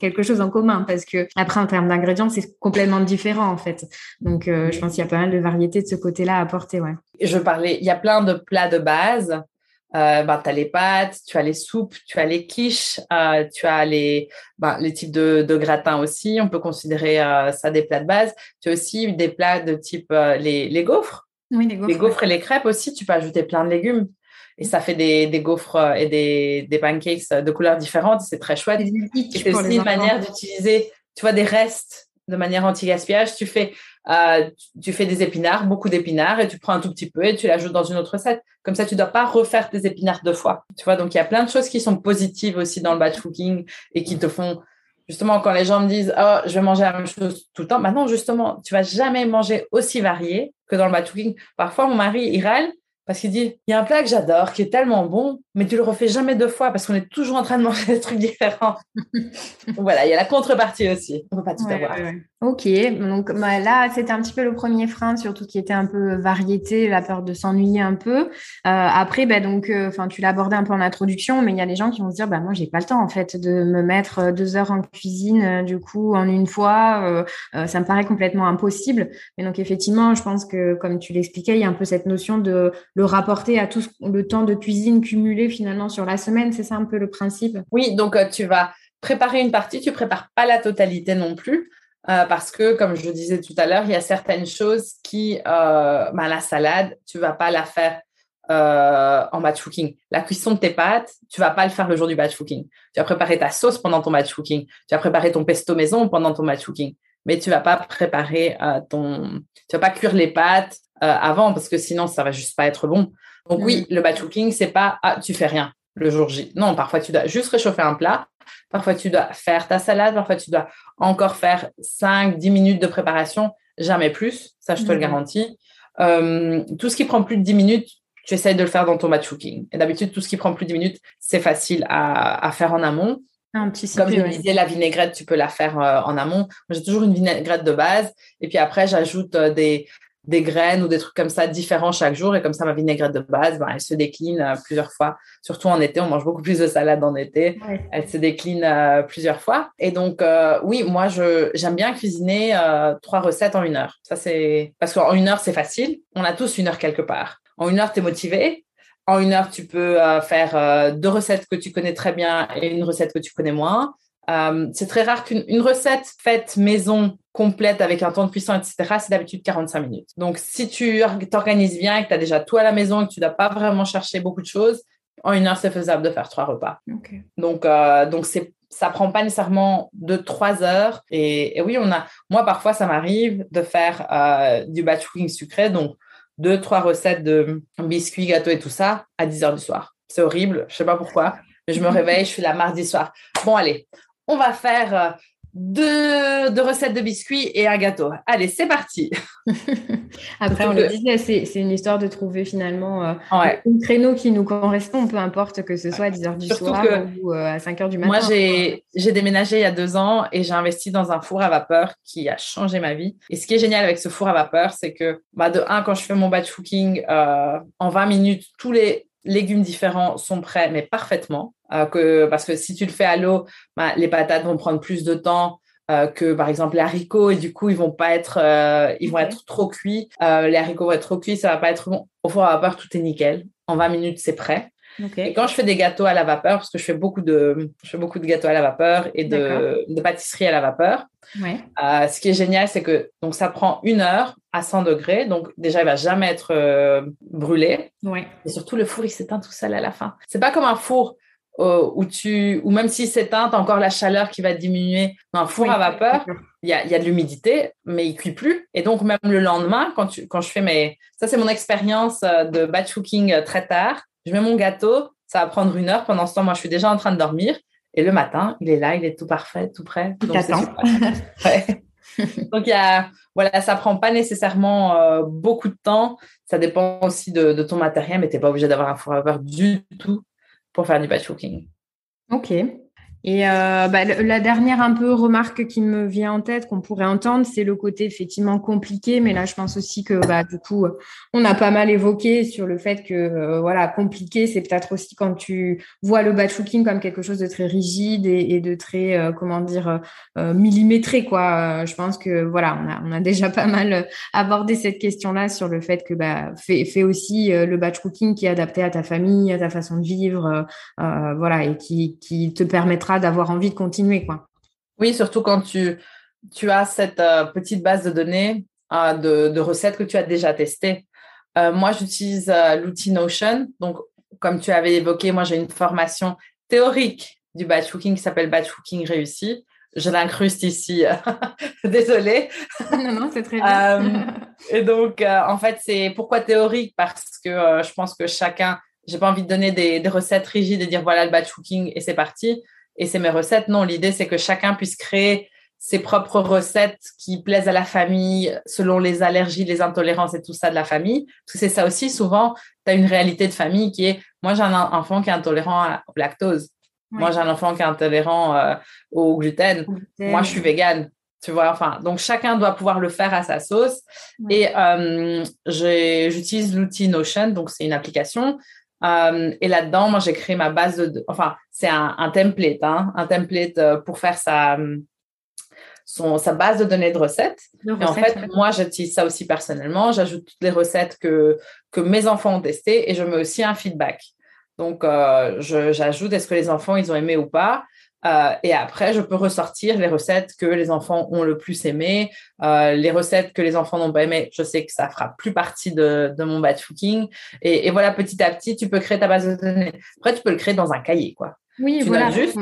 quelque chose en commun parce que après, en termes d'ingrédients, c'est complètement différent, en fait. Donc, euh, je pense qu'il y a pas mal de variétés de ce côté-là à apporter, ouais. Je parlais, il y a plein de plats de base euh, bah, tu as les pâtes, tu as les soupes, tu as les quiches, euh, tu as les, bah, les types de, de gratins aussi. On peut considérer euh, ça des plats de base. Tu as aussi des plats de type euh, les, les gaufres. Oui, les gaufres. Les gaufres et les crêpes aussi, tu peux ajouter plein de légumes. Et ça fait des, des gaufres et des, des pancakes de couleurs différentes. C'est très chouette. C'est aussi une manière d'utiliser, tu vois, des restes de manière anti-gaspillage. Tu fais euh, tu fais des épinards, beaucoup d'épinards, et tu prends un tout petit peu et tu l'ajoutes dans une autre recette. Comme ça, tu ne dois pas refaire tes épinards deux fois. Tu vois, donc il y a plein de choses qui sont positives aussi dans le batch cooking et qui te font justement, quand les gens me disent Oh, je vais manger la même chose tout le temps, maintenant, justement, tu vas jamais manger aussi varié que dans le batch cooking. Parfois, mon mari, il râle parce qu'il dit, il y a un plat que j'adore, qui est tellement bon, mais tu le refais jamais deux fois parce qu'on est toujours en train de manger des trucs différents. voilà, il y a la contrepartie aussi. On peut pas tout avoir. Ok, donc bah, là, c'était un petit peu le premier frein sur tout ce qui était un peu variété, la peur de s'ennuyer un peu. Euh, après, bah, donc, euh, enfin, tu abordé un peu en introduction, mais il y a des gens qui vont se dire, bah, moi, j'ai pas le temps, en fait, de me mettre euh, deux heures en cuisine, du coup, en une fois. ça me paraît complètement impossible. Mais donc, effectivement, je pense que, comme tu l'expliquais, il y a un peu cette notion de le rapporter à tout le temps de cuisine cumulé finalement sur la semaine. C'est ça un peu le principe? Oui, donc tu vas préparer une partie, tu prépares pas la totalité non plus. Parce que, comme je disais tout à l'heure, il y a certaines choses qui, euh, ben, la salade, tu vas pas la faire euh, en batch cooking. La cuisson de tes pâtes, tu vas pas le faire le jour du batch cooking. Tu vas préparer ta sauce pendant ton batch cooking. Tu vas préparer ton pesto maison pendant ton batch cooking. Mais tu vas pas préparer ton, tu vas pas cuire les pâtes euh, avant parce que sinon ça va juste pas être bon. Donc oui, mm. le batch cooking c'est pas ah tu fais rien le jour J. Non, parfois tu dois juste réchauffer un plat, parfois tu dois faire ta salade, parfois tu dois encore faire 5 10 minutes de préparation, jamais plus, ça je te le mm. garantis. Euh, tout ce qui prend plus de 10 minutes, tu essayes de le faire dans ton batch cooking. Et d'habitude, tout ce qui prend plus de 10 minutes, c'est facile à, faire en amont. Un petit Comme je disais, la vinaigrette, tu peux la faire euh, en amont. J'ai toujours une vinaigrette de base. Et puis après, j'ajoute des, des graines ou des trucs comme ça différents chaque jour. Et comme ça, ma vinaigrette de base, ben, elle se décline euh, plusieurs fois. Surtout en été, on mange beaucoup plus de salade en été. Elle se décline euh, plusieurs fois. Et donc, euh, oui, moi, je, j'aime bien cuisiner trois recettes en une heure. Ça, c'est parce qu'en une heure, c'est facile. On a tous une heure quelque part. En une heure, tu es motivé. En une heure, tu peux faire deux recettes que tu connais très bien et une recette que tu connais moins. Euh, c'est très rare qu'une recette faite maison complète avec un temps de cuisson, etc., c'est d'habitude 45 minutes. Donc, si tu t'organises bien et que tu as déjà tout à la maison et que tu dois pas vraiment chercher beaucoup de choses, en une heure, c'est faisable de faire trois repas. Donc, euh, donc c'est ça prend pas nécessairement de trois heures. Et, oui, on a, moi, parfois, ça m'arrive de faire euh, du batch cooking sucré, donc deux, trois recettes de biscuits, gâteaux et tout ça à 10 heures du soir. C'est horrible, je sais pas pourquoi. Mais je me réveille, je suis la mardi soir. Bon, allez, on va faire euh, deux, recettes de biscuits et un gâteau. Allez, c'est parti. Après, on le disait, c'est une histoire de trouver finalement euh, un créneau qui nous correspond, peu importe que ce soit à 10h du soir ou euh, à 5h du matin. Moi, j'ai déménagé il y a deux ans et j'ai investi dans un four à vapeur qui a changé ma vie. Et ce qui est génial avec ce four à vapeur, c'est que bah, de un, quand je fais mon batch cooking, en 20 minutes, tous les légumes différents sont prêts, mais parfaitement. Euh, que, parce que si tu le fais à l'eau, bah, les patates vont prendre plus de temps euh, que par exemple les haricots. Et du coup ils vont pas être euh, ils vont être trop cuits. Les haricots vont être trop cuits ça va pas être bon. Au four à vapeur tout est nickel. En 20 minutes c'est prêt et quand je fais des gâteaux à la vapeur parce que je fais beaucoup de je fais beaucoup de gâteaux à la vapeur et de, de pâtisserie à la vapeur ce qui est génial c'est que donc ça prend une heure à 100 degrés donc déjà il va jamais être brûlé et surtout le four il s'éteint tout seul à la fin c'est pas comme un four euh, où tu, ou même si c'est teint, tu as encore la chaleur qui va diminuer. Dans un four à vapeur, il y a, y a, de l'humidité, mais il cuit plus. Et donc, même le lendemain, quand, tu, quand je fais mes. Ça, c'est mon expérience euh, de batch cooking euh, très tard. Je mets mon gâteau, ça va prendre une heure. Pendant ce temps, moi, je suis déjà en train de dormir. Et le matin, il est là, il est tout parfait, tout prêt. Donc. Donc, il y a, voilà, ça prend pas nécessairement beaucoup de temps. Ça dépend aussi de, de ton matériel, mais tu n'es pas obligé d'avoir un four à du tout pour faire du patchworking. Ok. Et euh, bah, la dernière un peu remarque qui me vient en tête qu'on pourrait entendre, c'est le côté effectivement compliqué. Mais là, je pense aussi que bah, du coup, on a pas mal évoqué sur le fait que euh, voilà, compliqué, c'est peut-être aussi quand tu vois le batch cooking comme quelque chose de très rigide et, de très euh, comment dire millimétré quoi. je pense que voilà, on a, on a déjà pas mal abordé cette question-là sur le fait que bah, fais, fais aussi le batch cooking qui est adapté à ta famille, à ta façon de vivre, voilà, et qui, qui te permettra d'avoir envie de continuer. Quoi. Oui, surtout quand tu, tu as cette euh, petite base de données euh, de, recettes que tu as déjà testées. Euh, moi, j'utilise l'outil Notion. Donc, comme tu avais évoqué, moi, j'ai une formation théorique du batch cooking qui s'appelle Batch cooking réussi. je l'incruste ici. Désolée. Non, non, c'est très bien. Et donc, en fait, c'est pourquoi théorique? Parce que je pense que chacun, j'ai pas envie de donner des, des, recettes rigides et dire voilà le batch cooking et c'est parti. Et c'est mes recettes. Non, l'idée, c'est que chacun puisse créer ses propres recettes qui plaisent à la famille selon les allergies, les intolérances et tout ça de la famille. Parce que c'est ça aussi, souvent, tu as une réalité de famille qui est, moi j'ai un enfant qui est intolérant au lactose. Moi j'ai un enfant qui est intolérant euh, au gluten. Moi je suis végane. Tu vois, enfin, donc chacun doit pouvoir le faire à sa sauce. Et euh, j'utilise l'outil Notion, donc c'est une application. Euh, et là-dedans, moi, j'ai créé ma base de, enfin, c'est un, un, template, hein, un template pour faire sa, son, sa base de données de recettes. et en fait, moi, j'utilise ça aussi personnellement. J'ajoute toutes les recettes que, que mes enfants ont testées et je mets aussi un feedback. Donc, euh, j'ajoute est-ce que les enfants, ils ont aimé ou pas? Euh, et après, je peux ressortir les recettes que les enfants ont le plus aimé. Euh, les recettes que les enfants n'ont pas aimé, je sais que ça fera plus partie de, de mon batch cooking. Et, et, voilà, petit à petit, tu peux créer ta base de données. Après, tu peux le créer dans un cahier, quoi. Oui, voilà. Juste,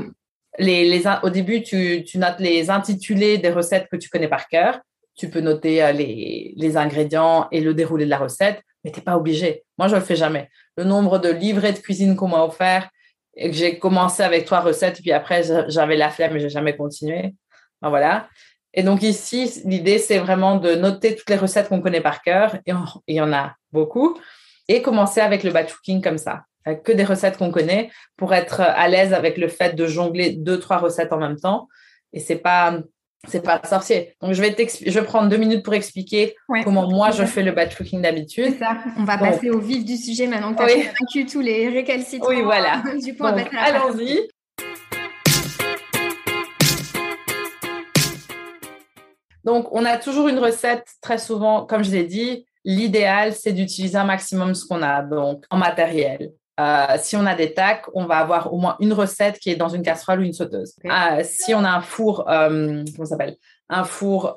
les, les, au début, tu, tu, notes les intitulés des recettes que tu connais par cœur. Tu peux noter euh, les, les, ingrédients et le déroulé de la recette, mais tu n'es pas obligé. Moi, je ne le fais jamais. Le nombre de livrets de cuisine qu'on m'a offert et que j'ai commencé avec trois recettes, puis après, j'avais la flemme et j'ai jamais continué. voilà. Et donc ici, l'idée, c'est vraiment de noter toutes les recettes qu'on connaît par cœur, et il y en a beaucoup, et commencer avec le batch cooking comme ça que des recettes qu'on connaît pour être à l'aise avec le fait de jongler deux, trois recettes en même temps. Et c'est pas, c'est pas sorcier. Donc, je vais, je vais prendre deux minutes pour expliquer comment moi je fais le batch cooking d'habitude. C'est ça. On va passer au vif du sujet maintenant que tu as convaincu tous les récalcitrants. Oui, voilà. du coup, allons-y. Donc, on a toujours une recette, très souvent, comme je l'ai dit, l'idéal, c'est d'utiliser un maximum ce qu'on a donc en matériel. Euh, si on a des tacs, on va avoir au moins une recette qui est dans une casserole ou une sauteuse. Euh, si on a un four, euh, comment s'appelle? Un four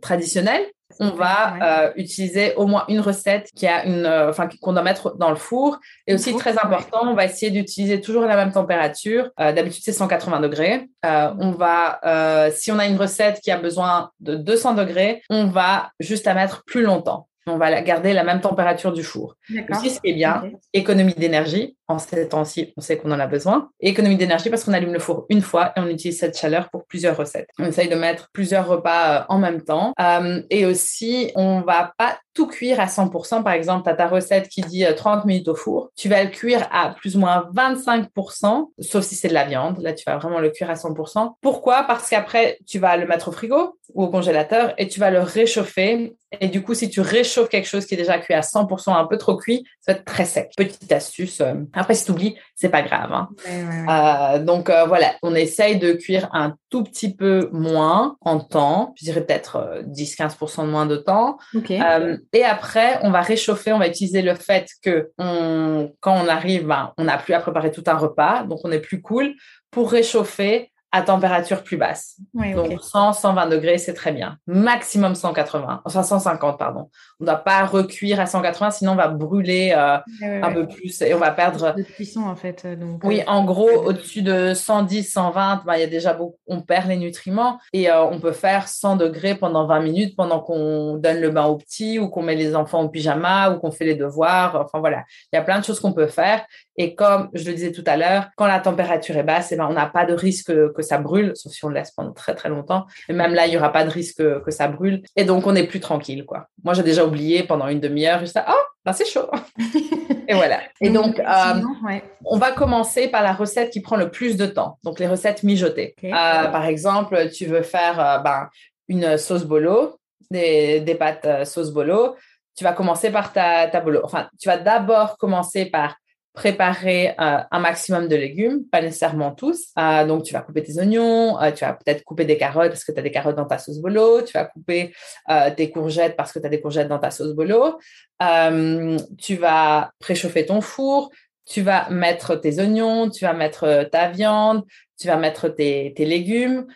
traditionnel, on va utiliser au moins une recette qui a une, enfin qu'on doit mettre dans le four. Et aussi très important, on va essayer d'utiliser toujours la même température. D'habitude c'est 180 degrés. on va, si on a une recette qui a besoin de 200 degrés, on va juste la mettre plus longtemps on va garder la même température du four. Aussi, ce qui est bien, économie d'énergie. En ces temps-ci, on sait qu'on en a besoin. économie d'énergie parce qu'on allume le four une fois et on utilise cette chaleur pour plusieurs recettes. On essaye de mettre plusieurs repas euh, en même temps. Euh, et aussi, on va pas tout cuire à 100%. Par exemple, tu as ta recette qui dit 30 euh, minutes au four. Tu vas le cuire à plus ou moins 25%, sauf si c'est de la viande. Là, tu vas vraiment le cuire à 100%. Pourquoi? Parce qu'après, tu vas le mettre au frigo ou au congélateur et tu vas le réchauffer. Et du coup, si tu réchauffes quelque chose qui est déjà cuit à 100%, un peu trop cuit, ça va être très sec. Petite astuce. Euh, après, si tu oublies, c'est pas grave. Hein. Euh, donc euh, voilà, on essaye de cuire un tout petit peu moins en temps. Je dirais peut-être 10-15% de moins de temps. Et après, on va réchauffer. On va utiliser le fait que quand on arrive, ben, on n'a plus à préparer tout un repas, donc on est plus cool pour réchauffer à température plus basse. Donc 100, 120 degrés, c'est très bien. Maximum 180, enfin 150, pardon. On ne doit pas recuire à 180, sinon on va brûler euh, un peu plus et on va perdre. De cuisson en fait. Euh, donc, oui, euh, en gros, au-dessus de 110, 120, bah, il y a déjà beaucoup, on perd les nutriments et on peut faire 100 degrés pendant 20 minutes pendant qu'on donne le bain aux petits ou qu'on met les enfants au pyjama ou qu'on fait les devoirs. Enfin voilà, il y a plein de choses qu'on peut faire. Et comme je le disais tout à l'heure, quand la température est basse, eh ben, on n'a pas de risque que ça brûle, sauf si on le laisse pendant très très longtemps. Mais même là, il n'y aura pas de risque que, ça brûle. Et donc, on est plus tranquille, quoi. Moi, j'ai déjà oublié pendant une demi-heure, juste oh, ben c'est chaud. et voilà. Et donc, euh, on va commencer par la recette qui prend le plus de temps. Donc, les recettes mijotées. Euh, par exemple, tu veux faire euh, ben, une sauce bolo, des, des pâtes sauce bolo. Tu vas commencer par ta, ta bolo. Enfin, tu vas d'abord commencer par préparer euh, un maximum de légumes, pas nécessairement tous. Euh, donc, tu vas couper tes oignons, euh, tu vas peut-être couper des carottes parce que tu as des carottes dans ta sauce bolo, tu vas couper tes courgettes parce que tu as des courgettes dans ta sauce bolo, tu vas préchauffer ton four, tu vas mettre tes oignons, tu vas mettre ta viande, tu vas mettre tes, légumes,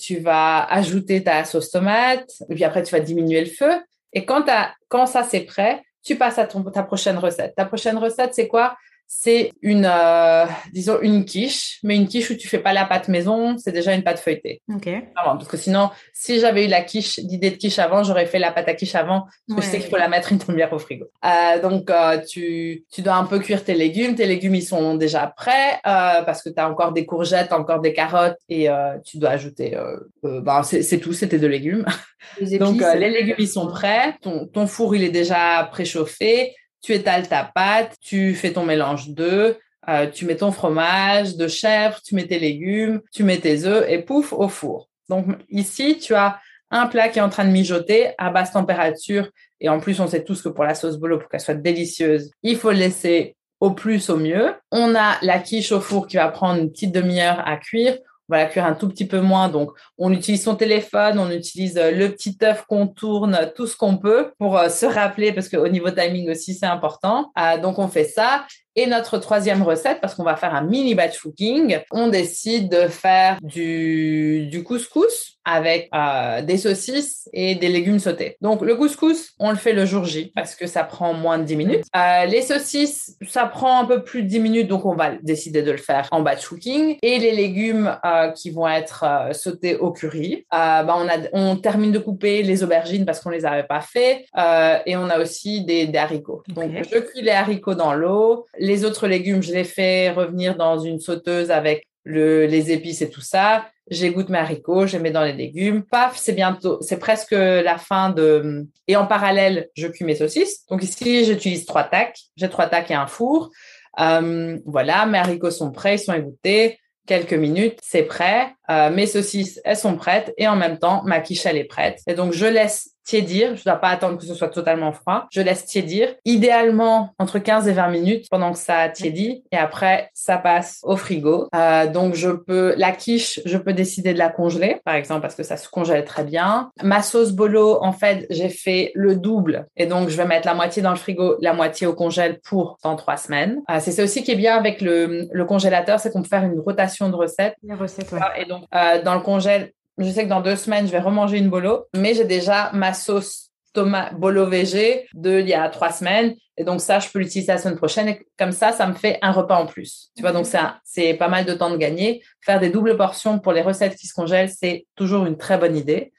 tu vas ajouter ta sauce tomate, et puis après, tu vas diminuer le feu. Et quand, quand ça, c'est prêt, tu passes à ton, ta prochaine recette. Ta prochaine recette, c'est quoi? C'est une, euh, disons, une quiche, mais une quiche où tu fais pas la pâte maison, c'est déjà une pâte feuilletée. Ok. parce que sinon, si j'avais eu la quiche, l'idée de quiche avant, j'aurais fait la pâte à quiche avant, parce que je sais qu'il faut la mettre une première au frigo. Euh, donc, euh, tu, tu dois un peu cuire tes légumes. Tes légumes, ils sont déjà prêts, parce que tu as encore des courgettes, encore des carottes, et tu dois ajouter, ben, c'est tout, c'était de légumes. donc, les légumes, ils sont prêts. Ton, ton four, il est déjà préchauffé tu étales ta pâte, tu fais ton mélange d'œufs, euh, tu mets ton fromage de chèvre, tu mets tes légumes, tu mets tes œufs et pouf au four. Donc ici, tu as un plat qui est en train de mijoter à basse température et en plus, on sait tous que pour la sauce bolo, pour qu'elle soit délicieuse, il faut laisser au plus au mieux. On a la quiche au four qui va prendre une petite demi-heure à cuire la cuire un tout petit peu moins. Donc, on utilise son téléphone, on utilise euh, le petit œuf qu'on tourne, tout ce qu'on peut pour euh, se rappeler, parce qu'au niveau timing aussi, c'est important. Euh, donc, on fait ça. Et notre troisième recette, parce qu'on va faire un mini batch cooking, on décide de faire du, du couscous avec euh, des saucisses et des légumes sautés. Donc le couscous, on le fait le jour J parce que ça prend moins de 10 minutes. Euh, les saucisses, ça prend un peu plus de 10 minutes, donc on va décider de le faire en batch cooking. Et les légumes euh, qui vont être euh, sautés au curry, euh, bah on, a, on termine de couper les aubergines parce qu'on les avait pas fait. Euh, et on a aussi des, des haricots. Donc je cuis les haricots dans l'eau. Les autres légumes, je les fais revenir dans une sauteuse avec le, les épices et tout ça. J'égoutte mes haricots, je les mets dans les légumes. Paf, c'est bientôt, c'est presque la fin de. Et en parallèle, je cuis mes saucisses. Donc ici, j'utilise trois tacs. J'ai trois tacs et un four. Euh, voilà, mes haricots sont prêts, ils sont égouttés. Quelques minutes, c'est prêt. Euh, mes saucisses, elles sont prêtes et en même temps, ma quiche, elle est prête. Et donc, je laisse tiédir. Je ne dois pas attendre que ce soit totalement froid. Je laisse tiédir. Idéalement, entre 15 et 20 minutes pendant que ça tiédit. Et après, ça passe au frigo. Euh, donc, je peux, la quiche, je peux décider de la congeler, par exemple, parce que ça se congèle très bien. Ma sauce bolo, en fait, j'ai fait le double. Et donc, je vais mettre la moitié dans le frigo, la moitié au congèle pour dans trois semaines. Euh, c'est ça aussi qui est bien avec le, le congélateur, c'est qu'on peut faire une rotation de recettes. Les recettes, ouais. Et donc, euh, dans le congèle, je sais que dans deux semaines, je vais remanger une bolo, mais j'ai déjà ma sauce tomate bolo végé de il y a trois semaines. Et donc ça, je peux l'utiliser la semaine prochaine. Et comme ça, ça me fait un repas en plus. Tu vois, donc c'est pas mal de temps de gagner. Faire des doubles portions pour les recettes qui se congèlent, c'est toujours une très bonne idée.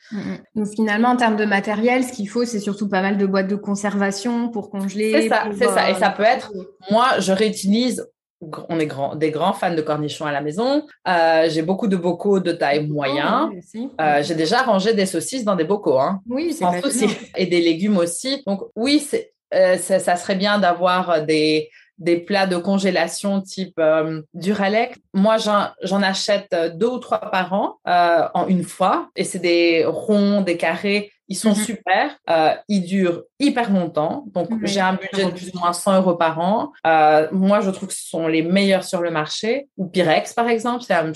Donc finalement, en termes de matériel, ce qu'il faut, c'est surtout pas mal de boîtes de conservation pour congeler. C'est ça, c'est ça. Et ça peut être, moi, je réutilise on est grand, des grands fans de cornichons à la maison. Euh, j'ai beaucoup de bocaux de taille moyen. Euh, j'ai déjà rangé des saucisses dans des bocaux. Hein, oui, c'est Et des légumes aussi. Donc oui, c'est, euh, ça serait bien d'avoir des, des plats de congélation type euh, Duralec. Moi, j'en achète deux ou trois par an en une fois. Et c'est des ronds, des carrés ils sont mm-hmm. super. Euh, ils durent hyper longtemps. Donc, j'ai un budget de plus ou moins 100 euros par an. Euh, moi, je trouve que ce sont les meilleurs sur le marché. Ou Pyrex, par exemple, c'est la même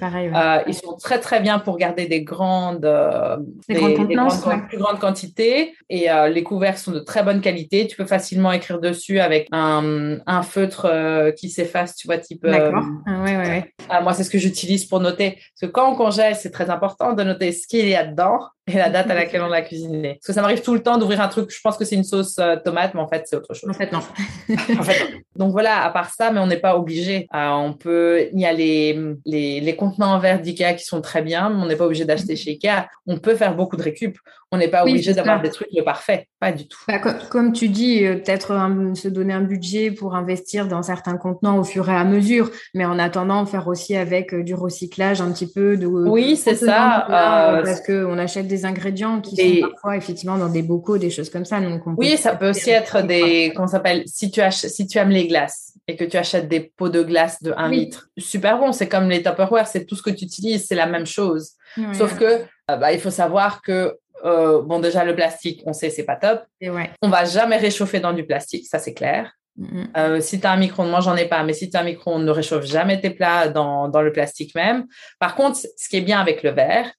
Pareil, euh, ils sont très très bien pour garder des grandes, euh, des, grandes, plus grandes quantités et euh, les couverts sont de très bonne qualité. Tu peux facilement écrire dessus avec un, un feutre qui s'efface, tu vois, type. D'accord. Ah, ouais, ouais, ouais. moi, c'est ce que j'utilise pour noter. Parce que quand on congèle, c'est très important de noter ce qu'il y a dedans et la date à laquelle on l'a cuisiné. Parce que ça m'arrive tout le temps d'ouvrir un truc, je pense que c'est une sauce tomate, mais en fait, c'est autre chose. En fait, non. en fait, non. Donc voilà, à part ça, mais on n'est pas obligé. on peut, il y a les, les, les contenants en verre d'IKEA qui sont très bien, mais on n'est pas obligé d'acheter chez IKEA. On peut faire beaucoup de récup. On n'est pas obligé d'avoir des trucs parfaits. Pas du tout. Bah, comme, tu dis, euh, peut-être se donner un budget pour investir dans certains contenants au fur et à mesure, mais en attendant, faire aussi avec euh, du recyclage un petit peu. De, oui, c'est ça. Euh, parce qu'on achète des ingrédients qui sont parfois effectivement dans des bocaux, des choses comme ça. Donc oui, ça peut aussi être des, comment s'appelle, si tu, si tu aimes les glaces et que tu achètes des pots de glace de 1 litre, super bon. C'est comme les Tupperware, c'est tout ce que tu utilises, c'est la même chose. Sauf que euh, bah, il faut savoir que euh, bon déjà le plastique, on sait c'est pas top. Et ouais. On va jamais réchauffer dans du plastique, ça c'est clair. Euh, si tu as un micro-ondes, moi j'en ai pas, mais si tu as un micro-ondes, ne réchauffe jamais tes plats dans, dans le plastique même. Par contre, ce qui est bien avec le verre,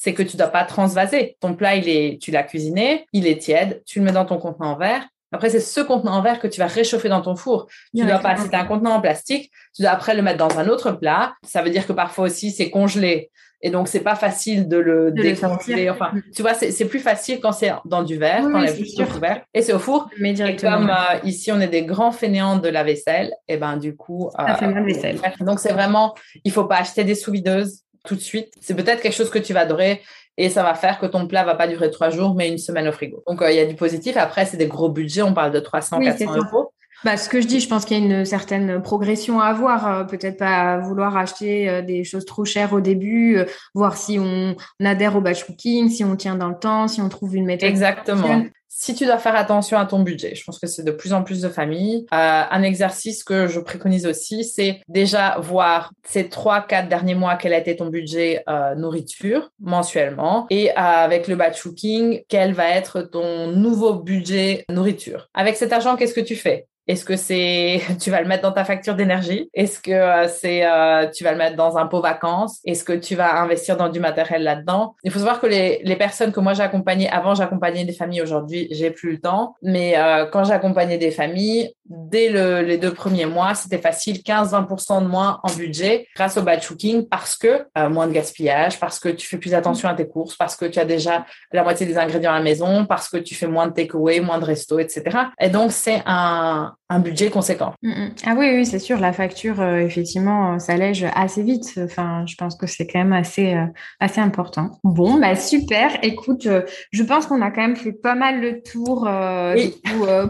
c'est que tu dois pas transvaser. Ton plat, il est, tu l'as cuisiné, il est tiède, tu le mets dans ton contenant en verre, Après, c'est ce contenant en verre que tu vas réchauffer dans ton four. Tu dois pas, si tu un contenant en plastique, tu dois après le mettre dans un autre plat. Ça veut dire que parfois aussi, c'est congelé. Et donc, c'est pas facile de le décongeler. Enfin, mm. tu vois, c'est plus facile quand c'est dans du verre, quand oui, juste au verre. Et c'est au four. Mais directement. Et comme euh, ici, on est des grands fainéants de la vaisselle, et ben du coup. Ça fait mal vaisselle. Donc, c'est vraiment, il faut pas acheter des sous-videuses tout de suite. C'est peut-être quelque chose que tu vas adorer et ça va faire que ton plat va pas durer trois jours, mais une semaine au frigo. Donc, euh, il y a du positif. Après, c'est des gros budgets. On parle de 300, 400 euros. Bah, ce que je dis, je pense qu'il y a une certaine progression à avoir. Euh, peut-être pas vouloir acheter euh, des choses trop chères au début, voir si on, adhère au batch cooking, si on tient dans le temps, si on trouve une méthode. Exactement si tu dois faire attention à ton budget, je pense que c'est de plus en plus de familles. Euh, un exercice que je préconise aussi, c'est déjà voir ces trois, quatre derniers mois quel a été ton budget euh, nourriture mensuellement et euh, avec le batch cooking, quel va être ton nouveau budget nourriture. Avec cet argent, qu'est-ce que tu fais? Est-ce que c'est tu vas le mettre dans ta facture d'énergie? Est-ce que euh, c'est euh, tu vas le mettre dans un pot vacances? Est-ce que tu vas investir dans du matériel là-dedans? Il faut savoir que les, les personnes que moi j'ai accompagnées avant j'accompagnais des familles aujourd'hui j'ai plus le temps mais euh, quand j'accompagnais des familles dès le, les deux premiers mois c'était facile 15-20% de moins en budget grâce au batch cooking parce que moins de gaspillage parce que tu fais plus attention à tes courses parce que tu as déjà la moitié des ingrédients à la maison parce que tu fais moins de takeaway moins de resto etc et donc c'est un un budget conséquent. Mm, mm. Ah oui, oui, c'est sûr, la facture, euh, effectivement, euh, s'allège assez vite. Enfin, je pense que c'est quand même assez, euh, assez important. Bon, bah super. Écoute, je pense qu'on a quand même fait pas mal le tour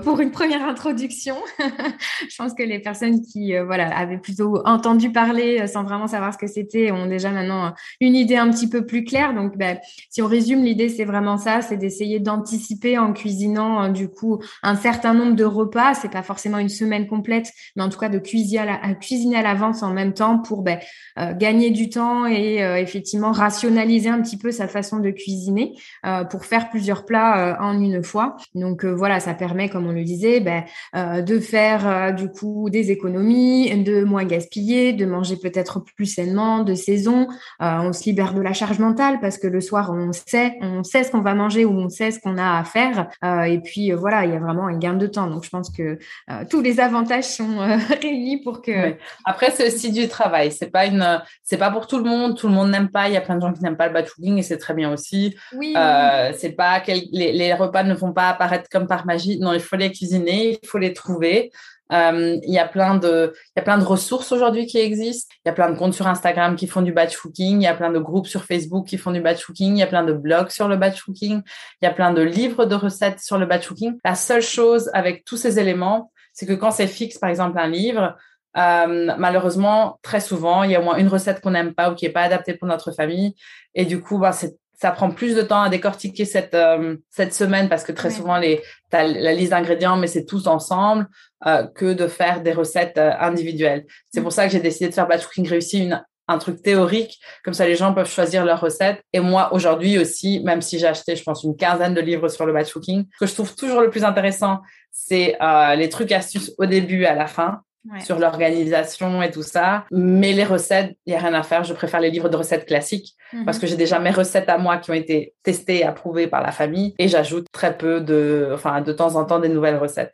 pour une première introduction. je pense que les personnes qui voilà, avaient plutôt entendu parler sans vraiment savoir ce que c'était ont déjà maintenant une idée un petit peu plus claire. Donc, bah, si on résume, l'idée, c'est vraiment ça, c'est d'essayer d'anticiper en cuisinant, du coup, un certain nombre de repas. C'est pas forcément une semaine complète, mais en tout cas de cuisiner à, l'avance en même temps pour ben, euh, gagner du temps et euh, effectivement rationaliser un petit peu sa façon de cuisiner euh, pour faire plusieurs plats en une fois. Donc voilà, ça permet, comme on le disait, ben, de faire du coup des économies, de moins gaspiller, de manger peut-être plus sainement, de saison. on se libère de la charge mentale parce que le soir on sait, on sait ce qu'on va manger ou on sait ce qu'on a à faire. et puis voilà, il y a vraiment un gain de temps. Donc je pense que euh, tous les avantages sont euh, réunis pour que. Après, c'est aussi du travail. C'est pas une, c'est pas pour tout le monde. Tout le monde n'aime pas. Il y a plein de gens qui n'aiment pas le batch cooking et c'est très bien aussi. Oui. Euh, c'est pas les, repas ne vont pas apparaître comme par magie. Non, il faut les cuisiner, il faut les trouver. il y a plein de, il y a plein de ressources aujourd'hui qui existent. Il y a plein de comptes sur Instagram qui font du batch cooking. Il y a plein de groupes sur Facebook qui font du batch cooking. Il y a plein de blogs sur le batch cooking. Il y a plein de livres de recettes sur le batch cooking. La seule chose avec tous ces éléments, c'est que quand c'est fixe, par exemple, un livre, euh, malheureusement, très souvent, il y a au moins une recette qu'on n'aime pas ou qui n'est pas adaptée pour notre famille. Et du coup, bah, ça prend plus de temps à décortiquer cette, euh, cette semaine parce que très souvent, les, tu as la liste d'ingrédients, mais c'est tous ensemble euh, que de faire des recettes individuelles. C'est pour ça que j'ai décidé de faire Batch Cooking Réussi, une, un truc théorique, comme ça les gens peuvent choisir leurs recettes. Et moi, aujourd'hui aussi, même si j'ai acheté, je pense, une quinzaine de livres sur le batch cooking, ce que je trouve toujours le plus intéressant, c'est euh, les trucs astuces au début et à la fin. sur l'organisation et tout ça. Mais les recettes, il n'y a rien à faire. Je préfère les livres de recettes classiques mhm. parce que j'ai déjà mes recettes à moi qui ont été testées et approuvées par la famille et j'ajoute très peu de, enfin, de temps en temps des nouvelles recettes.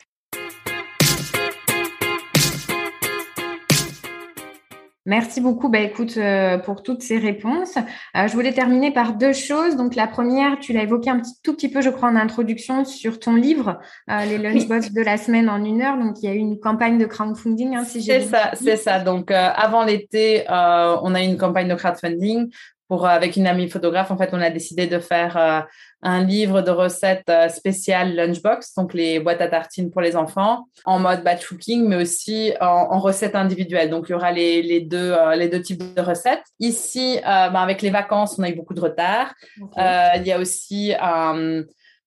Merci beaucoup. Bah, écoute, euh, pour toutes ces réponses. Euh, je voulais terminer par deux choses. Donc, la première, tu l'as évoqué un petit, tout petit peu, je crois, en introduction sur ton livre, euh, les lunchbox de la semaine en une heure. Donc, il y a eu une campagne de crowdfunding, hein, si j'ai C'est ça, c'est ça. Donc, avant l'été, on a eu une campagne de crowdfunding pour, avec une amie photographe. En fait, on a décidé de faire un livre de recettes euh, spéciales lunchbox, donc les boîtes à tartines pour les enfants, en mode batch cooking, mais aussi en, recettes individuelles. Donc, il y aura les, deux, euh, les deux types de recettes. Ici, euh, ben, avec les vacances, on a eu beaucoup de retard. il y a aussi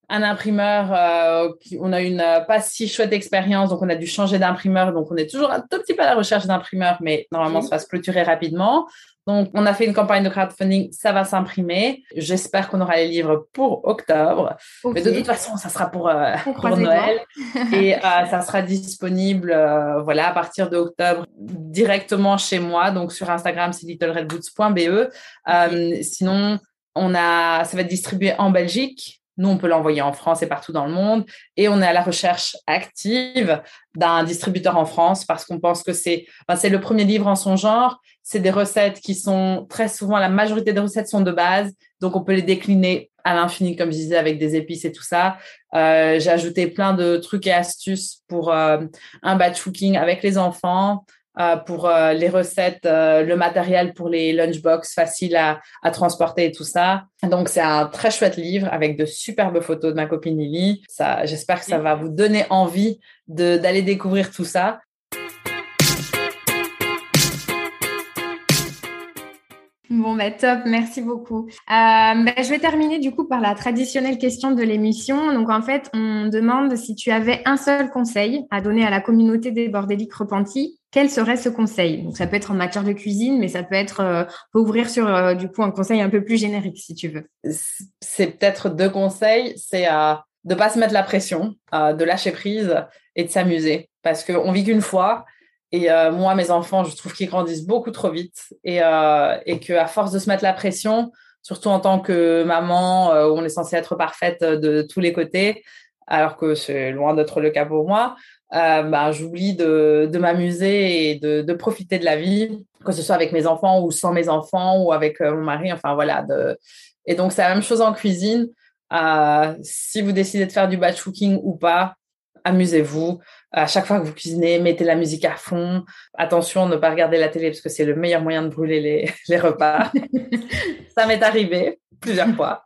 un imprimeur, on a une pas si chouette expérience, donc on a dû changer d'imprimeur, donc on est toujours un tout petit peu à la recherche d'imprimeur, mais normalement ça va se clôturer rapidement. Donc, on a fait une campagne de crowdfunding, ça va s'imprimer. J'espère qu'on aura les livres pour octobre. Mais de toute façon, ça sera pour, euh, Noël. et euh, ça sera disponible euh, voilà, à partir d'octobre directement chez moi. Donc, sur Instagram, c'est littleredboots.be. sinon, on a, ça va être distribué en Belgique Nous, on peut l'envoyer en France et partout dans le monde. Et on est à la recherche active d'un distributeur en France parce qu'on pense que c'est le premier livre en son genre. C'est des recettes qui sont très souvent, la majorité des recettes sont de base. Donc, on peut les décliner à l'infini, comme je disais, avec des épices et tout ça. Euh, j'ai ajouté plein de trucs et astuces pour euh, un batch cooking avec les enfants. Euh, pour euh, les recettes, euh, le matériel pour les lunchbox facile à, à transporter et tout ça. Donc c'est un très chouette livre avec de superbes photos de ma copine Lily. J'espère que ça va vous donner envie d'aller découvrir tout ça. Bon, bah, top, merci beaucoup. Bah, je vais terminer du coup par la traditionnelle question de l'émission. Donc, en fait, on demande si tu avais un seul conseil à donner à la communauté des bordéliques repentis, quel serait ce conseil? Donc, ça peut être en matière de cuisine, mais ça peut être, euh, peut ouvrir sur euh, du coup un conseil un peu plus générique si tu veux. C'est peut-être deux conseils. C'est euh, de pas se mettre la pression, euh, de lâcher prise et de s'amuser, parce qu'on vit qu'une fois. Et moi, mes enfants, je trouve qu'ils grandissent beaucoup trop vite et, et qu'à force de se mettre la pression, surtout en tant que maman, où on est censé être parfaite de tous les côtés, alors que c'est loin d'être le cas pour moi, euh, bah, j'oublie de, de m'amuser et de, de, profiter de la vie, que ce soit avec mes enfants ou sans mes enfants ou avec euh, mon mari. Enfin voilà. De... Et donc c'est la même chose en cuisine. Euh, si vous décidez de faire du batch cooking ou pas, amusez-vous. À chaque fois que vous cuisinez, mettez la musique à fond. Attention, ne pas regarder la télé parce que c'est le meilleur moyen de brûler les, les repas. Ça m'est arrivé plusieurs fois.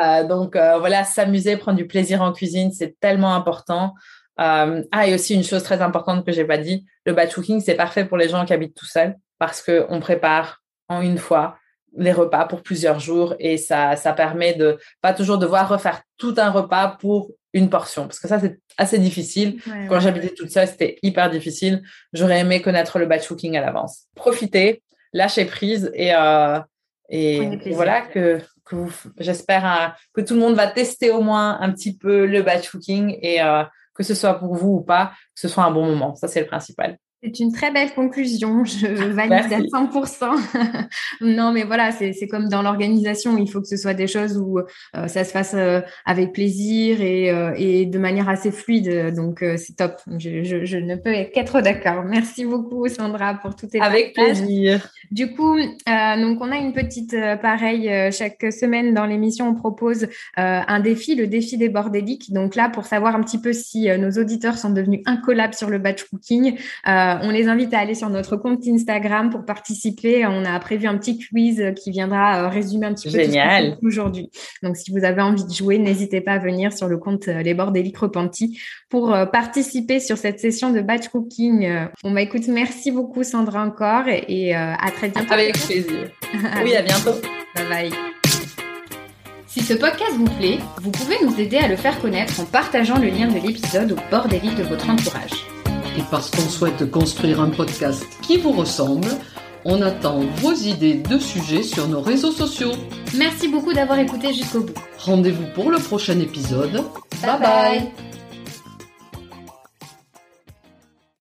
Euh, donc euh, voilà, s'amuser, prendre du plaisir en cuisine, c'est tellement important. Euh, ah, et aussi une chose très importante que j'ai pas dit, le batch cooking, c'est parfait pour les gens qui habitent tout seuls parce que on prépare en une fois les repas pour plusieurs jours et ça, ça permet de pas toujours devoir refaire tout un repas pour une portion parce que ça c'est assez difficile. Ouais, Quand ouais. j'habitais toute seule, c'était hyper difficile. J'aurais aimé connaître le batch cooking à l'avance. Profitez, lâchez prise et euh, et voilà que j'espère hein, que tout le monde va tester au moins un petit peu le batch cooking et euh, que ce soit pour vous ou pas, que ce soit un bon moment. Ça c'est le principal. C'est une très belle conclusion, je valide Merci. à 100%. non, mais voilà, c'est comme dans l'organisation, il faut que ce soit des choses où euh, ça se fasse euh, avec plaisir et, euh, et de manière assez fluide. Donc, c'est top. Je, je, je ne peux qu'être d'accord. Merci beaucoup, Sandra, pour tout tes Avec partages. plaisir. Du coup, donc on a une petite pareil euh, chaque semaine dans l'émission, on propose un défi, le défi des bordéliques. Donc là, pour savoir un petit peu si nos auditeurs sont devenus incollables sur le batch cooking, euh, on les invite à aller sur notre compte Instagram pour participer. On a prévu un petit quiz euh, qui viendra euh, résumer un petit peu tout ce aujourd'hui. Donc si vous avez envie de jouer, n'hésitez pas à venir sur le compte euh, Les Bordéliques Repentis pour euh, participer sur cette session de batch cooking. Euh, Bon bah écoute, merci beaucoup Sandra encore et, euh, à très bientôt. Avec plaisir. Oui, à bientôt. Bye bye. Si ce podcast vous plaît, vous pouvez nous aider à le faire connaître en partageant le lien de l'épisode au bord des livres de votre entourage. Et parce qu'on souhaite construire un podcast qui vous ressemble, on attend vos idées de sujets sur nos réseaux sociaux. Merci beaucoup d'avoir écouté jusqu'au bout. Rendez-vous pour le prochain épisode. bye. bye.